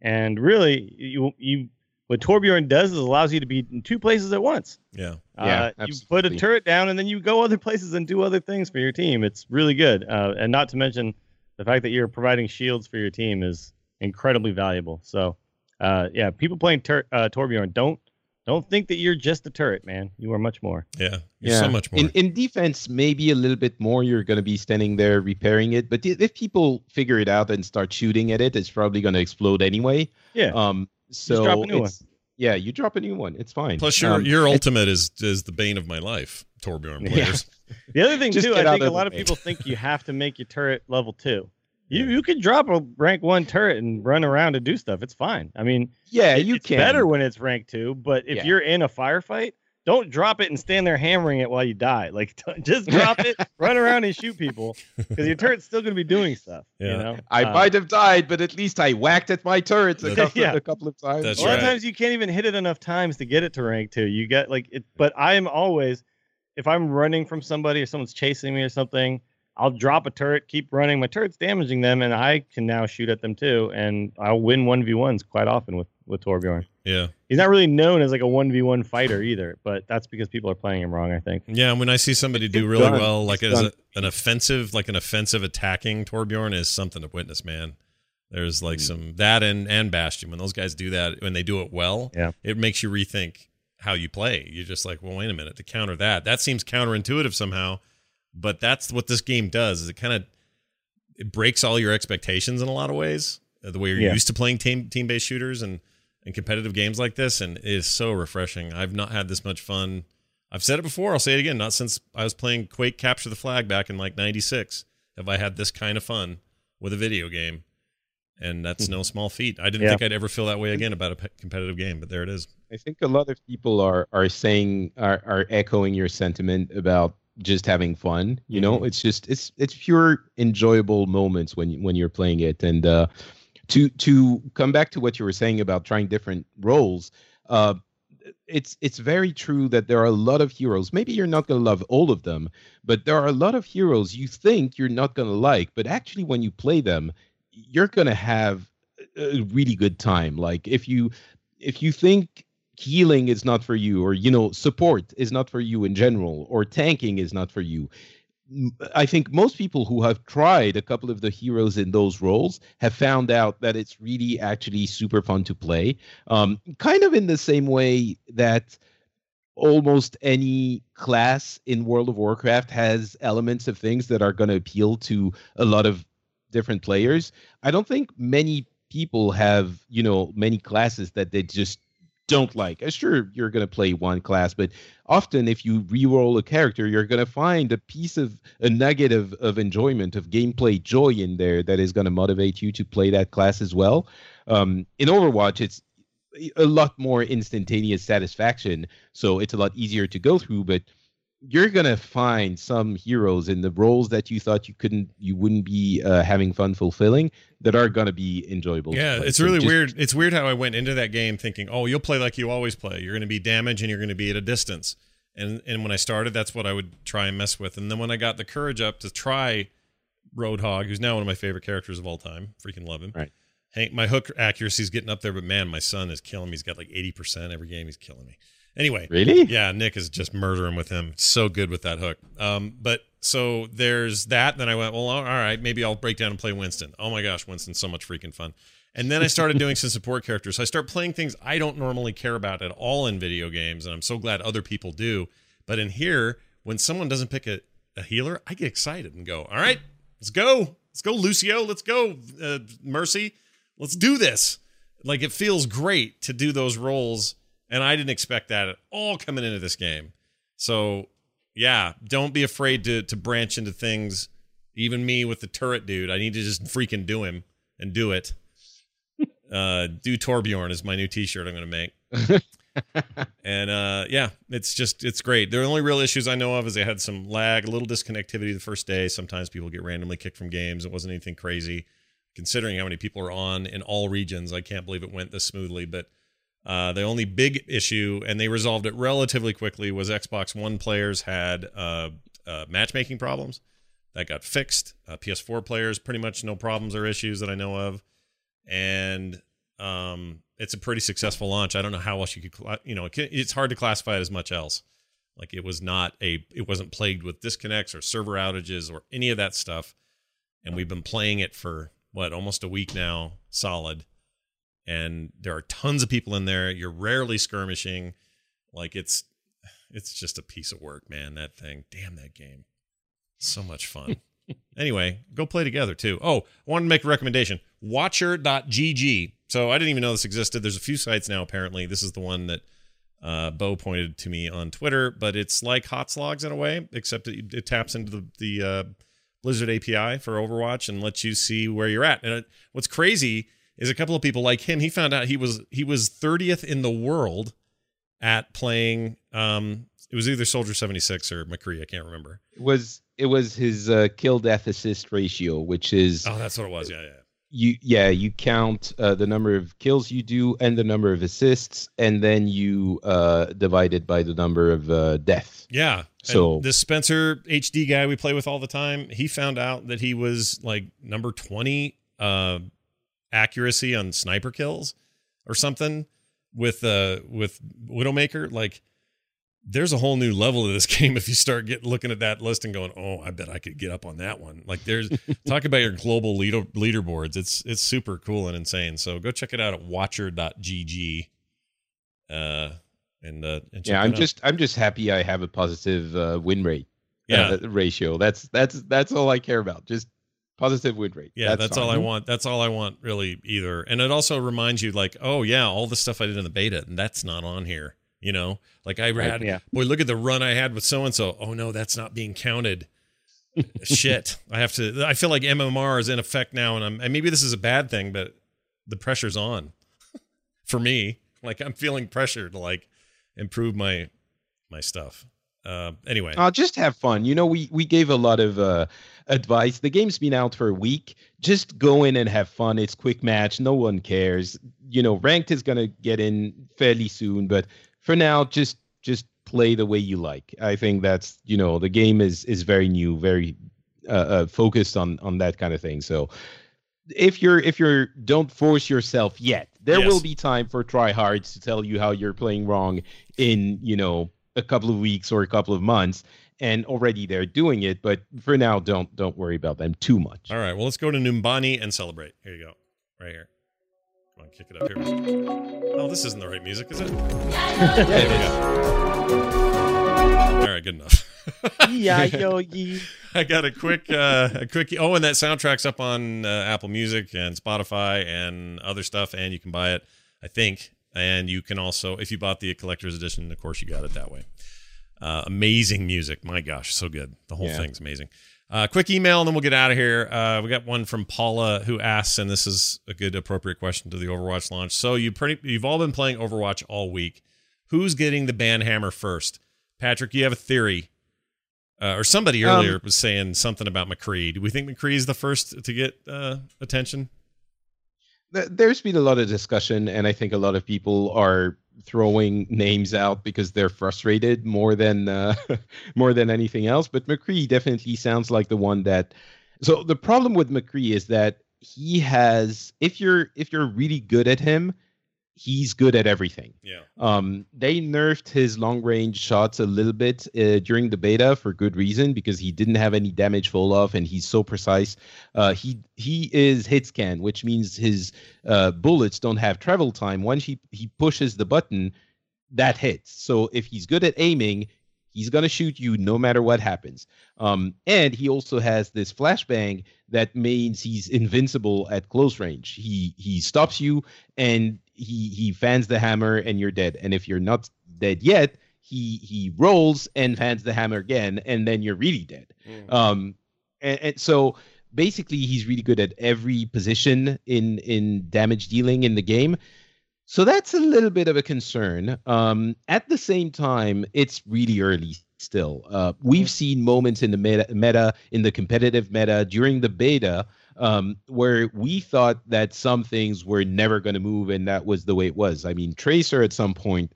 and really, you you what Torbjorn does is allows you to be in two places at once. yeah, Yeah, uh, you put a turret down, and then you go other places and do other things for your team. It's really good, uh, and not to mention the fact that you're providing shields for your team is incredibly valuable. So, uh, yeah, people playing tur- uh, Torbjorn don't don't think that you're just a turret, man. You are much more. yeah. You're so much more. In, in defense, maybe a little bit more. You're going to be standing there repairing it, but if people figure it out and start shooting at it, it's probably going to explode anyway. Yeah. Um. So drop a new it's- Yeah, you drop a new one. It's fine. Plus, your Um, your ultimate is is the bane of my life. Torbjorn Yeah. players. The other thing too, I think a lot the of people think you have to make your turret level two. You you could drop a rank one turret and run around and do stuff. It's fine. I mean, Yeah, it- you it's can. better when it's rank two. But if Yeah. you're in a firefight, don't drop it and stand there hammering it while you die. Like just drop it, run around and shoot people because your turret's still going to be doing stuff. Yeah. You know, I Uh, might have died, but at least I whacked at my turrets a couple, Yeah. a couple of times. That's a lot of times you can't even hit it enough times to get it to rank two. You get like it, but I am always, if I'm running from somebody or someone's chasing me or something, I'll drop a turret, keep running. My turret's damaging them, and I can now shoot at them too, and I'll win one v ones quite often with with Torbjorn. Yeah, He's not really known as like a one v one fighter either, but that's because people are playing him wrong. I think. yeah. and When I see somebody do It's really done. well, like It's as a, an offensive, like an offensive attacking Torbjorn is something to witness, man. There's like hmm. some that and and Bastion when those guys do that when they do it well, Yeah. it makes you rethink how you play. You're just like, well, wait a minute, to counter that, that seems counterintuitive somehow, but that's what this game does. Is it kind of it breaks all your expectations in a lot of ways. uh, The way you're Yeah. used to playing team team based shooters and and competitive games like this, and it is so refreshing. I've not had this much fun. I've said it before. I'll say it again. Not since I was playing Quake Capture the Flag back in like '96 have I had this kind of fun with a video game, and that's no small feat. I didn't Yeah. think I'd ever feel that way again about a competitive game, but there it is. I think a lot of people are are saying are are echoing your sentiment about just having fun. You know, it's just it's it's pure enjoyable moments when when you're playing it. And uh, to to come back to what you were saying about trying different roles, uh, it's it's very true that there are a lot of heroes. Maybe you're not gonna love all of them, but there are a lot of heroes you think you're not gonna like, but actually when you play them, you're gonna have a really good time. Like if you if you think healing is not for you or you know support is not for you in general or tanking is not for you. I think most people who have tried a couple of the heroes in those roles have found out that it's really actually super fun to play um, kind of in the same way that almost any class in world of warcraft has elements of things that are going to appeal to a lot of different players. I don't think many people have you know many classes that they just don't like. Sure, you're going to play one class, but often if you re-roll a character, you're going to find a piece of a nugget of, of enjoyment, of gameplay joy in there that is going to motivate you to play that class as well. Um, in Overwatch, it's a lot more instantaneous satisfaction. So it's a lot easier to go through, but you're gonna find some heroes in the roles that you thought you couldn't you wouldn't be uh, having fun fulfilling that are gonna be enjoyable Yeah, it's So really just- weird. It's weird how I went into that game thinking, "Oh, you'll play like you always play. You're going to be damage and you're going to be at a distance." And and when I started, that's what I would try and mess with. And then when I got the courage up to try Roadhog, who's now one of my favorite characters of all time, freaking love him. Right. Hank, my hook accuracy's getting up there, but man, my son is killing me. He's got like 80% every game. He's killing me. Anyway, Really? yeah, Nick is just murdering with him. So good with that hook. Um, but so there's that. Then I went, well, all right, maybe I'll break down and play Winston. Oh my gosh, Winston's so much freaking fun. And then I started doing some support characters. I start playing things I don't normally care about at all in video games, and I'm so glad other people do. But in here, when someone doesn't pick a, a healer, I get excited and go, all right, let's go. Let's go, Lucio. Let's go, uh, Mercy. Let's do this. Like it feels great to do those roles and I didn't expect that at all coming into this game. So yeah, don't be afraid to to branch into things. Even me with the turret dude, I need to just freaking do him and do it. Uh, do Torbjorn is my new T-shirt I'm going to make. and uh, yeah, it's just it's great. The only real issues I know of is they had some lag, a little disconnectivity the first day. Sometimes people get randomly kicked from games. It wasn't anything crazy, considering how many people are on in all regions. I can't believe it went this smoothly. But uh, the only big issue, and they resolved it relatively quickly, was Xbox One players had uh, uh, matchmaking problems. That got fixed. Uh, PS4 players pretty much no problems or issues that I know of, and um, it's a pretty successful launch. I don't know how else you could, cla- you know, it's hard to classify it as much else. Like it was not a, it wasn't plagued with disconnects or server outages or any of that stuff. And we've been playing it for what almost a week now, solid. And there are tons of people in there. You're rarely skirmishing. Like it's, it's just a piece of work, man. That thing, damn that game, so much fun. anyway, go play together too. Oh, I wanted to make a recommendation. Watcher.gg. So I didn't even know this existed. There's a few sites now. Apparently, this is the one that uh, Bo pointed to me on Twitter. But it's like HotsLogs in a way, except it, it taps into the the uh, Blizzard API for Overwatch and lets you see where you're at. And it, what's crazy is a couple of people like him. He found out he was he was 30th in the world at playing. Um, it was either Soldier 76 or McCree. I can't remember. It was it was his uh, kill death assist ratio, which is Oh, that's what it was. Yeah, yeah. you yeah you count uh, the number of kills you do and the number of assists, and then you uh, divide it by the number of uh, deaths. Yeah. So- and this Spencer HD guy we play with all the time, he found out that he was like number 20 uh accuracy on sniper kills or something with uh with Widowmaker like there's a whole new level of this game if you start get looking at that list and going, "Oh, I bet I could get up on that one." Like there's talk about your global leader leaderboards. It's it's super cool and insane. So go check it out at watcher.gg. Uh and uh and Yeah, I'm just I'm just happy I have a positive uh, win rate. Yeah. uh, ratio. That's that's that's all I care about. Just positive win rate. Yeah, that's, all I want. That's all I want, really, either. And it also reminds you, like, oh yeah, all the stuff I did in the beta, and that's not on here. You know, like I Right, had, yeah. boy, look at the run I had with so and so. Oh no, that's not being counted. Shit, I have to. I feel like MMR is in effect now, and I'm. And maybe this is a bad thing, but the pressure's on for me. Like I'm feeling pressure to like improve my my stuff. Uh, anyway, Uh, just have fun. You know, we we gave a lot of uh, advice. The game's been out for a week. Just go in and have fun. It's quick match. No one cares. You know, ranked is gonna get in fairly soon, but for now, just just play the way you like. I think that's you know the game is is very new, very uh, uh, focused on on that kind of thing. So if you're if you're don't force yourself yet, there Yes. will be time for tryhards to tell you how you're playing wrong in you know a couple of weeks or a couple of months and already they're doing it but for now don't don't worry about them too much All right, well, let's go to Numbani and celebrate. Here you go. Right here. Come on, kick it up here. Oh, this isn't the right music, is it? There we go. All right, good enough. Yeah. I got a quick, uh, a quick. Oh, and that soundtrack's up on uh, Apple Music and Spotify and other stuff, and you can buy it, I think. And you can also, if you bought the collector's edition, of course, you got it that way. Uh, amazing music, my gosh, so good. The whole Yeah. thing's amazing. Uh, quick email, and then we'll get out of here. Uh, we got one from Paula who asks, and this is a good, appropriate question to the Overwatch launch. So you pretty, you've all been playing Overwatch all week. Who's getting the banhammer first? Patrick, you have a theory, uh, or somebody Um, earlier was saying something about McCree. Do we think McCree is the first to get uh, attention? Th- There's been a lot of discussion, and I think a lot of people are throwing names out because they're frustrated more than uh, more than anything else. But McCree definitely sounds like the one that. So the problem with McCree is that he has, if you're if you're really good at him, he's good at everything. Yeah. Um, they nerfed his long range shots a little bit uh, during the beta for good reason because he didn't have any damage fall off and he's so precise. Uh, he he is hit scan, which means his uh, bullets don't have travel time. Once he he pushes the button, that hits. So if he's good at aiming, he's gonna shoot you no matter what happens. Um, and he also has this flashbang that means he's invincible at close range. He he stops you and he he fans the hammer and you're dead. And if you're not dead yet, he he rolls and fans the hammer again, and then you're really dead. Um, and, and so basically, he's really good at every position in in damage dealing in the game. So that's a little bit of a concern. Um, at the same time, it's really early still. Uh, we've seen moments in the meta, meta, in the competitive meta during the beta, um, where we thought that some things were never going to move, and that was the way it was. I mean, Tracer at some point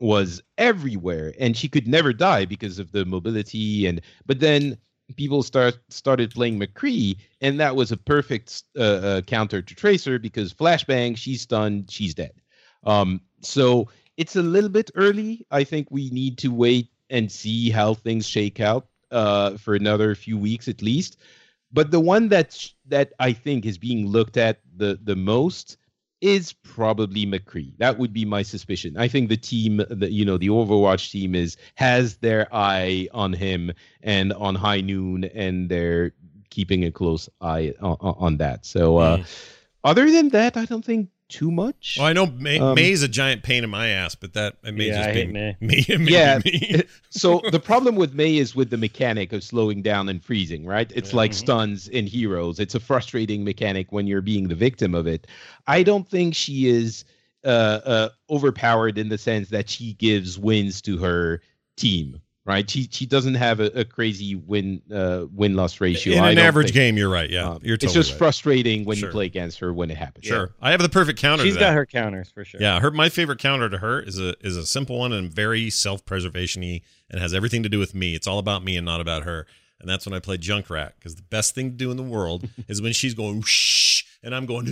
was everywhere, and she could never die because of the mobility. And but then people start started playing McCree, and that was a perfect uh, uh, counter to Tracer because flashbang, she's stunned, she's dead. Um, so it's a little bit early. I think we need to wait and see how things shake out uh, for another few weeks at least. But the one that that I think is being looked at the the most is probably McCree. That would be my suspicion. I think the team, the you know, the Overwatch team is has their eye on him and on High Noon, and they're keeping a close eye on, on that. So, uh, Mm. other than that, I don't think too much. Well, I know Mei, Um, Mei's a giant pain in my ass, but that I may Yeah, just I be hate Mei. me. maybe Yeah. me. so the problem with Mei is with the mechanic of slowing down and freezing, right? It's like Mhm. stuns in Heroes. It's a frustrating mechanic when you're being the victim of it. I don't think she is uh, uh, overpowered in the sense that she gives wins to her team, right? She she doesn't have a, a crazy win uh, win loss ratio. in I an average think. game, you're right. Yeah, Um, you're totally it's just right. frustrating when Sure. you play against her when it happens. Sure, I have the perfect counter. She's to got her counters for sure. Yeah, her my favorite counter to her is a is a simple one and very self preservationy and has everything to do with me. It's all about me and not about her. And that's when I play Junkrat because the best thing to do in the world is when she's going shh and I'm going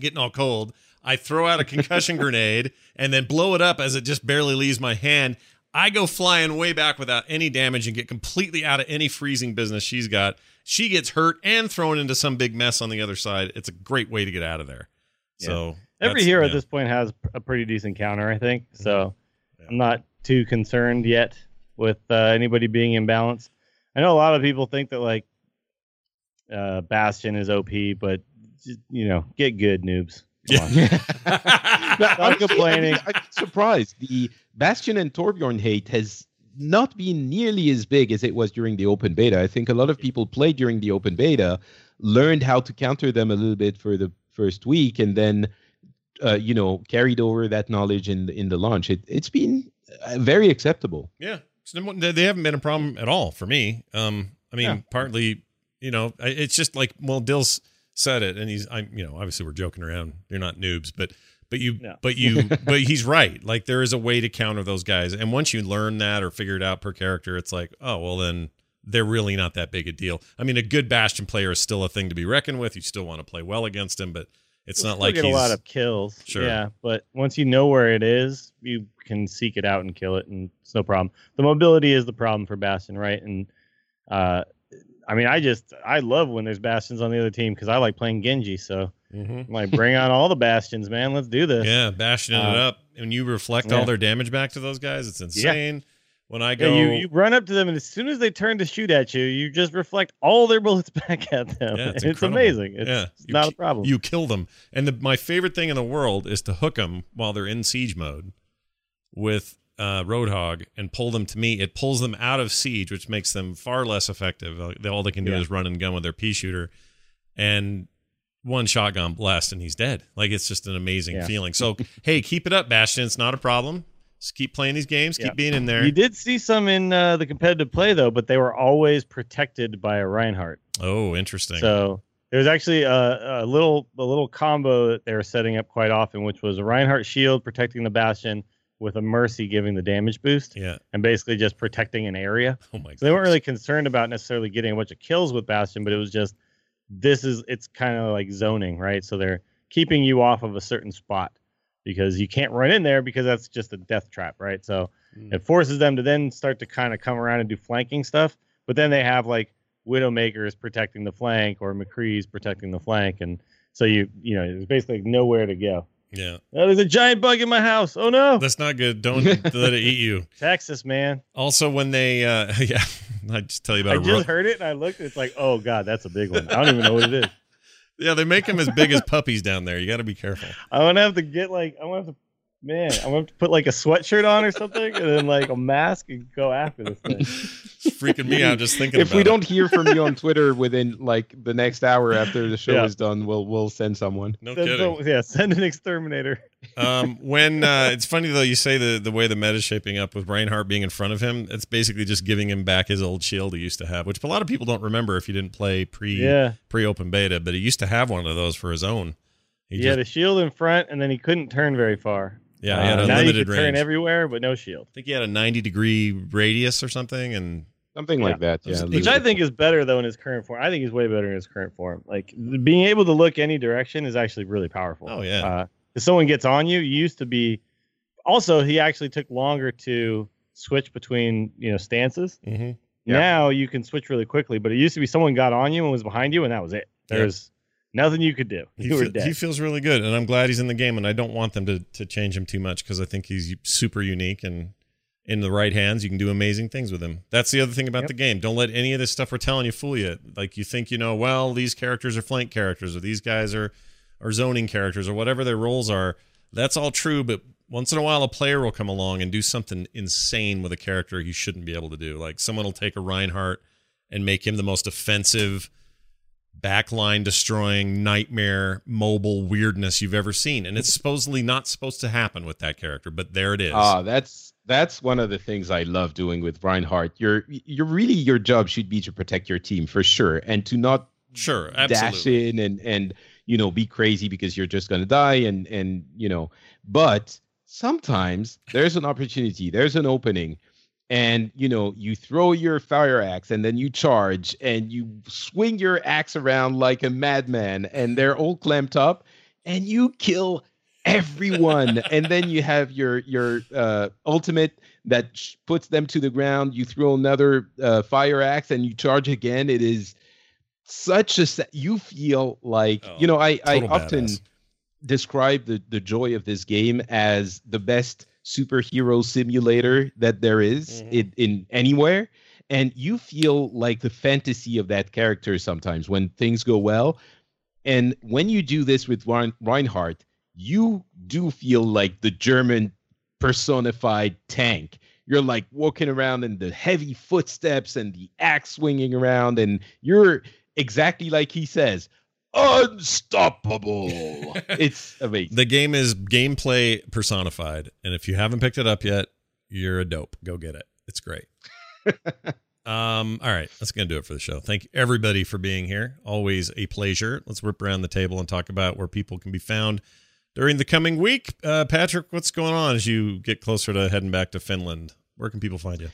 getting all cold. I throw out a concussion grenade and then blow it up as it just barely leaves my hand. I go flying way back without any damage and get completely out of any freezing business she's got. She gets hurt and thrown into some big mess on the other side. It's a great way to get out of there. So Every hero yeah. at this point has a pretty decent counter, I think. So Yeah. I'm not too concerned yet with uh, anybody being imbalanced. I know a lot of people think that like uh, Bastion is OP, but just, you know, get good noobs. Come on. But Stop honestly, complaining. I mean, I'm surprised. The Bastion and Torbjorn hate has not been nearly as big as it was during the open beta. I think a lot of people played during the open beta, learned how to counter them a little bit for the first week, and then, uh, you know, carried over that knowledge in the, in the launch. It, it's been uh, very acceptable. Yeah, it's they they haven't been a problem at all for me. Um, I mean, Yeah. partly, you know, it's just like well, Dill's said it, and he's, I'm you know, obviously we're joking around. You're not noobs, but but you, No. but you, but he's right. Like there is a way to counter those guys, and once you learn that or figure it out per character, it's like, oh well, then they're really not that big a deal. I mean, a good Bastion player is still a thing to be reckoned with. You still want to play well against him, but it's You'll not like get he's a lot of kills. Sure. Yeah, but once you know where it is, you can seek it out and kill it, and it's no problem. The mobility is the problem for Bastion, right? And uh, I mean, I just I love when there's Bastions on the other team because I like playing Genji. So Mhm. I'm like, bring on all the Bastions, man. Let's do this. Yeah, bashing it Uh, up. When you reflect yeah. all their damage back to those guys, it's insane. When I Yeah, go, you, you run up to them, and as soon as they turn to shoot at you, you just reflect all their bullets back at them. Yeah, it's And it's amazing. It's, Yeah, it's not ki- a problem. you kill them. And the, my favorite thing in the world is to hook them while they're in siege mode with uh, Roadhog and pull them to me, it pulls them out of siege, which makes them far less effective. They- All they can do Yeah. is run and gun with their pea shooter, and one shotgun blast, and he's dead. Like it's just an amazing Yeah. feeling. So hey, keep it up, Bastion. It's not a problem. Just keep playing these games. Keep Yeah. being in there. You did see some in uh, the competitive play though, but they were always protected by a Reinhardt. Oh, interesting. So there's actually a, a little a little combo that they were setting up quite often, which was a Reinhardt shield protecting the Bastion with a Mercy giving the damage boost, yeah. and basically just protecting an area. Oh my. So they weren't really concerned about necessarily getting a bunch of kills with Bastion, but it was just this is it's kind of like zoning, right? So they're keeping you off of a certain spot because you can't run in there because that's just a death trap, right? So Mm. it forces them to then start to kind of come around and do flanking stuff, but then they have like Widowmakers protecting the flank or McCree's protecting the flank, and so you you know there's basically nowhere to go. Yeah. Oh, there's a giant bug in my house. Oh no, That's not good. Don't let it eat you. Texas man. Also, when they, uh, yeah, I just tell you about I just ro- heard it and I looked. It's like, oh god, that's a big one. I don't even know what it is. yeah, they make them as big as puppies down there. You got to be careful. I'm gonna have to get like I'm gonna have to man, I'm gonna have to put like a sweatshirt on or something and then like a mask and go after this thing. It's freaking me out just thinking if about we it. don't hear from you on Twitter within like the next hour after the show Yeah. is done, we'll we'll send someone. No Then kidding. don't- yeah, send an exterminator. Um, when uh, it's funny though, you say the the way the meta's shaping up with Reinhardt being in front of him, it's basically just giving him back his old shield he used to have, which a lot of people don't remember if you didn't play pre Yeah. pre open beta. But he used to have one of those for his own. He He just, had a shield in front and then he couldn't turn very far. Yeah, he had Uh, a now you limited can turn everywhere but no shield. I think he had a ninety degree radius or something, and Something like that. Yeah. Which I think is better though in his current form. I think he's way better in his current form. Like being able to look any direction is actually really powerful. Oh, yeah. Uh, if someone gets on you, you used to be. Also, he actually took longer to switch between you know stances. Mhm. Yeah. Now you can switch really quickly, but it used to be someone got on you and was behind you, and that was it. Yeah. There's nothing you could do. he, were dead. he feels really good, and I'm glad he's in the game. And I don't want them to to change him too much because I think he's super unique and in the right hands, you can do amazing things with him. That's the other thing about Yep. the game. Don't let any of this stuff we're telling you fool you. Like you think you know, well, these characters are flank characters, or these guys are are zoning characters, or whatever their roles are. That's all true, but once in a while, a player will come along and do something insane with a character he shouldn't be able to do. Like someone will take a Reinhardt and make him the most offensive backline destroying nightmare mobile weirdness you've ever seen and it's supposedly not supposed to happen with that character but there it is Ah, that's that's one of the things I love doing with Reinhardt. You're you're really your job should be to protect your team for sure, and to not sure dash in and and you know be crazy because you're just gonna die and and you know. But sometimes there's an opportunity, there's an opening, and you know you throw your fire axe and then you charge and you swing your axe around like a madman, and they're all clamped up, and you kill everyone. And then you have your your uh ultimate that sh- puts them to the ground. You throw another uh, fire axe and you charge again. It is such a sa- you feel like Oh, you know i i often badass. describe the the joy of this game as the best superhero simulator that there is Mhm. in, in anywhere and you feel like the fantasy of that character sometimes when things go well and when you do this with Rein- Reinhardt, you do feel like the German personified tank. You're like walking around in the heavy footsteps and the axe swinging around, and you're exactly like he says, unstoppable. it's amazing. the game is gameplay personified and if you haven't picked it up yet you're a dope. Go get it. It's great. Um all right that's gonna do it for the show. Thank everybody for being here. Always a pleasure. Let's whip around the table and talk about where people can be found during the coming week. Uh patrick what's going on as you get closer to heading back to finland? Where can people find you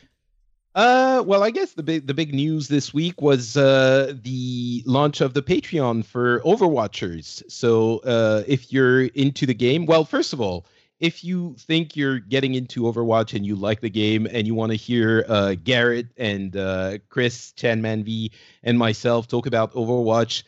Uh, well, I guess the big the big news this week was uh, the launch of the Patreon for Overwatchers. So, uh, if you're into the game, well, first of all, if you think you're getting into Overwatch and you like the game and you want to hear uh, Garrett and uh, Chris Chanman V and myself talk about Overwatch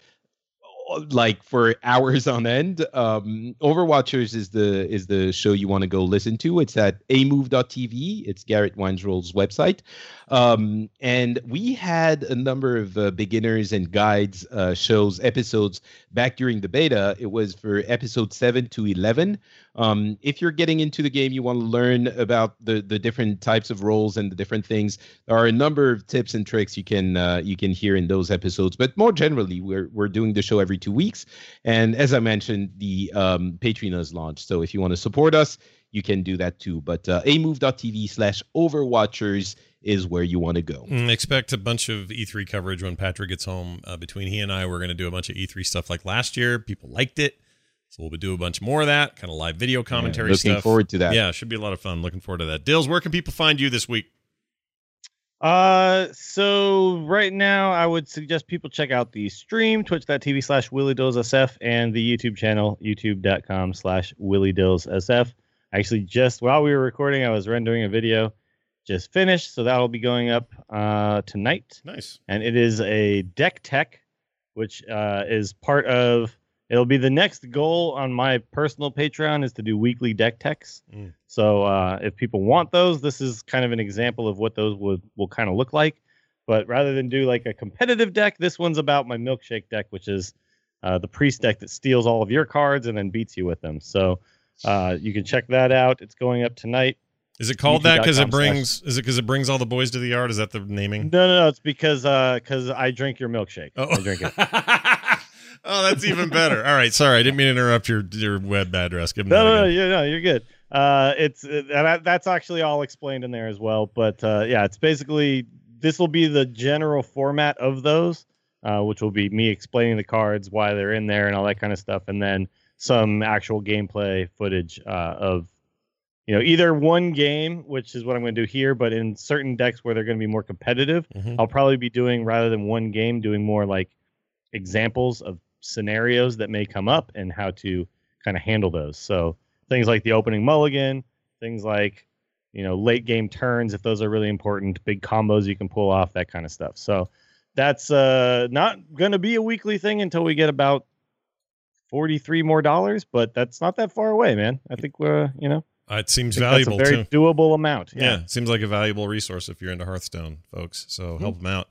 like for hours on end, um, Overwatchers is the is the show you want to go listen to. It's at amove.tv. It's Garrett Weinroll's website. Um, and we had a number of uh, beginners and guides uh, shows episodes back during the beta. It was for episode seven to eleven. Um, if you're getting into the game, you want to learn about the the different types of roles and the different things. There are a number of tips and tricks you can uh, you can hear in those episodes. But more generally, we're we're doing the show every two weeks, and as I mentioned, the um, Patreon has launched. So if you want to support us, you can do that too. But uh, amove.tv slash Overwatchers is where you want to go. Mm, expect a bunch of E3 coverage when Patrick gets home. Uh, between he and I, we're going to do a bunch of E3 stuff like last year. People liked it. So we'll do a bunch more of that, kind of live video commentary yeah, looking stuff. forward to that. Yeah, should be a lot of fun. Looking forward to that. Dills, where can people find you this week? Uh, so right now I would suggest people check out the stream, twitch.tv slash Willie Dills SF, and the YouTube channel, youtube.com slash Willie Dills SF. Actually, just while we were recording, I was rendering a video, just finished, so that'll be going up uh, tonight. Nice. And it is a deck tech, which uh, is part of. It'll be the next goal on my personal Patreon is to do weekly deck techs. Mm. So uh, if people want those, this is kind of an example of what those would will kind of look like. But rather than do like a competitive deck, this one's about my milkshake deck, which is uh, the priest deck that steals all of your cards and then beats you with them. So uh, you can check that out. It's going up tonight. Is it called that because it brings? Is it because it brings all the boys to the yard? Is that the naming? No, no, no. It's because because I drink your milkshake. Oh. I drink it. oh, that's even better. All right, sorry, I didn't mean to interrupt your your web address. Give them No, no, no, no, you're good. Uh, it's uh, and I, that's actually all explained in there as well. But uh, yeah, it's basically this will be the general format of those, uh, which will be me explaining the cards, why they're in there, and all that kind of stuff, and then some actual gameplay footage uh, of you know either one game, which is what I'm going to do here, but in certain decks where they're going to be more competitive, Mhm. I'll probably be doing rather than one game, doing more like examples of scenarios that may come up and how to kind of handle those. So things like the opening mulligan, things like you know late game turns if those are really important, big combos you can pull off, that kind of stuff. So that's uh not going to be a weekly thing until we get about 43 more dollars, but that's not that far away, man. I think we're, you know, Uh, it seems valuable very too. doable amount. Yeah. Yeah. it seems like a valuable resource if you're into Hearthstone, folks. So Mm-hmm. help them out.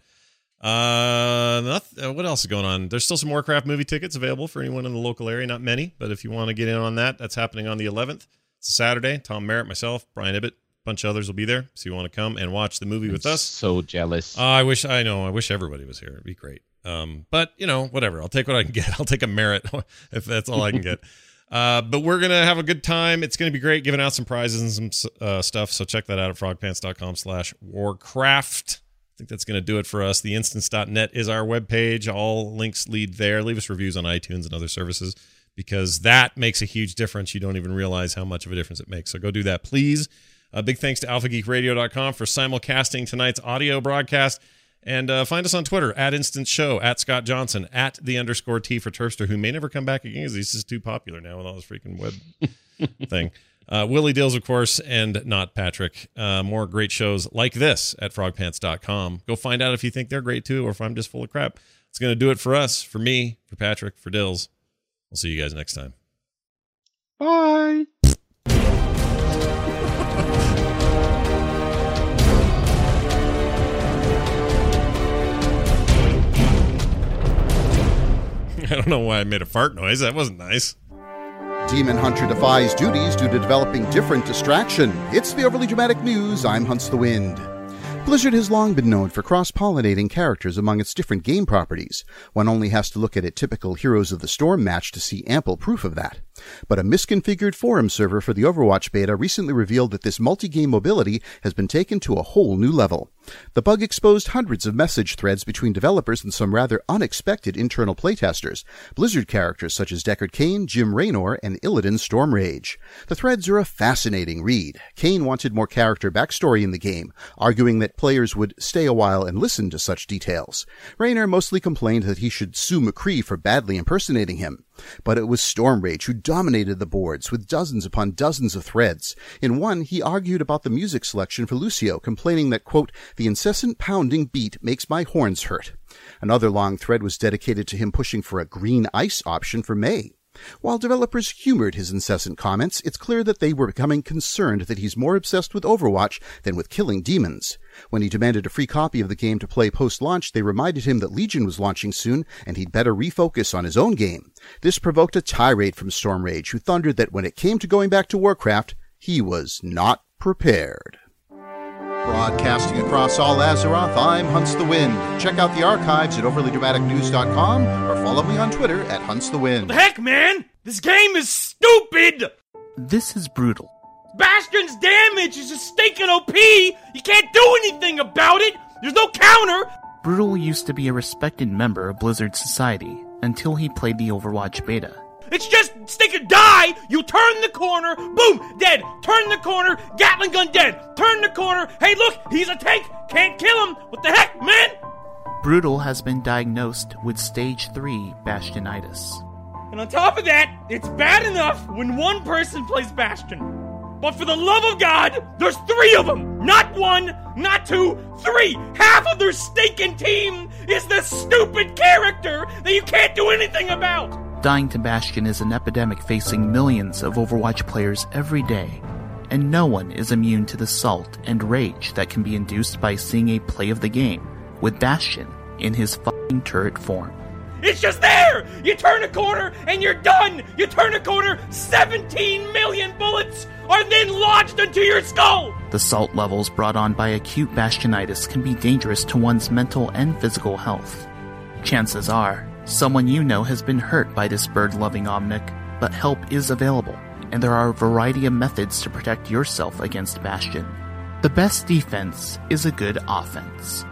Uh, noth- uh, what else is going on? There's still some Warcraft movie tickets available for anyone in the local area. Not many, but if you want to get in on that, that's happening on the 11th. It's a Saturday. Tom Merritt, myself, Brian Ibbott, a bunch of others will be there. So you want to come and watch the movie with I'm us. So jealous. Uh, I wish I know. I wish everybody was here. It'd be great. Um, but you know, whatever. I'll take what I can get. I'll take a merit if that's all I can get. Uh, but we're gonna have a good time. It's gonna be great, giving out some prizes and some uh, stuff. So check that out at frogpants.com/slash warcraft. I think that's gonna do it for us. The instance.net is our webpage. All links lead there. Leave us reviews on iTunes and other services because that makes a huge difference. You don't even realize how much of a difference it makes. So go do that, please. Uh, big thanks to alphageekradio.com for simulcasting tonight's audio broadcast. And uh, find us on Twitter at Instance Show, at Scott Johnson, at the underscore T for Turfster, who may never come back again because he's just too popular now with all this freaking web thing. Uh, Willie Dills, of course, and not Patrick. Uh, more great shows like this at frogpants.com. Go find out if you think they're great too, or if I'm just full of crap. It's going to do it for us, for me, for Patrick, for Dills. We'll see you guys next time. Bye. I don't know why I made a fart noise. That wasn't nice. Demon Hunter defies duties due to developing different distraction. It's the overly dramatic news. I'm Hunts the Wind. Blizzard has long been known for cross pollinating characters among its different game properties. One only has to look at a typical Heroes of the Storm match to see ample proof of that. But a misconfigured forum server for the Overwatch beta recently revealed that this multi game mobility has been taken to a whole new level. The bug exposed hundreds of message threads between developers and some rather unexpected internal playtesters, Blizzard characters such as Deckard Cain, Jim Raynor, and Illidan Stormrage. The threads are a fascinating read. Cain wanted more character backstory in the game, arguing that players would stay a while and listen to such details. Raynor mostly complained that he should sue McCree for badly impersonating him. But it was Stormrage who dominated the boards with dozens upon dozens of threads. In one, he argued about the music selection for Lucio, complaining that, quote, the incessant pounding beat makes my horns hurt. Another long thread was dedicated to him pushing for a green ice option for Mei. While developers humored his incessant comments, it's clear that they were becoming concerned that he's more obsessed with Overwatch than with killing demons. When he demanded a free copy of the game to play post-launch, they reminded him that Legion was launching soon and he'd better refocus on his own game. This provoked a tirade from Stormrage, who thundered that when it came to going back to Warcraft, he was not prepared. Broadcasting across all Azeroth, I'm Hunts the Wind. Check out the archives at overlydramaticnews.com or follow me on Twitter at Hunts the Wind. The heck, man? This game is stupid! This is brutal. Bastion's damage is just stinking OP! You can't do anything about it! There's no counter! Brutal used to be a respected member of Blizzard Society until he played the Overwatch beta. It's just stick and die. You turn the corner, boom, dead. Turn the corner, Gatling gun dead. Turn the corner. Hey, look, he's a tank. Can't kill him. What the heck, man? Brutal has been diagnosed with stage 3 Bastionitis. And on top of that, it's bad enough when one person plays Bastion. But for the love of God, there's three of them! Not one, not two, three! Half of their stinking team is this stupid character that you can't do anything about! Dying to Bastion is an epidemic facing millions of Overwatch players every day, and no one is immune to the salt and rage that can be induced by seeing a play of the game with Bastion in his fucking turret form. It's just there! You turn a corner and you're done! You turn a corner, 17 million bullets are then lodged into your skull! The salt levels brought on by acute bastionitis can be dangerous to one's mental and physical health. Chances are, someone you know has been hurt by this bird loving omnic, but help is available, and there are a variety of methods to protect yourself against Bastion. The best defense is a good offense.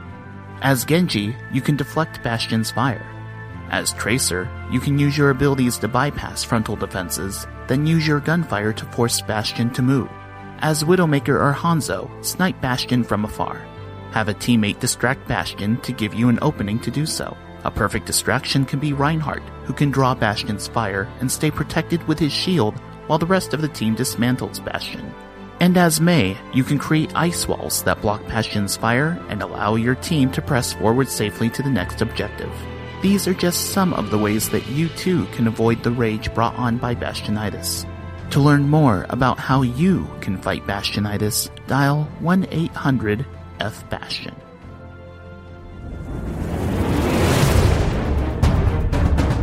As Genji, you can deflect Bastion's fire. As Tracer, you can use your abilities to bypass frontal defenses, then use your gunfire to force Bastion to move. As Widowmaker or Hanzo, snipe Bastion from afar. Have a teammate distract Bastion to give you an opening to do so. A perfect distraction can be Reinhardt, who can draw Bastion's fire and stay protected with his shield while the rest of the team dismantles Bastion. And as Mei, you can create ice walls that block Bastion's fire and allow your team to press forward safely to the next objective. These are just some of the ways that you too can avoid the rage brought on by Bastionitis. To learn more about how you can fight Bastionitis, dial 1 800 F Bastion.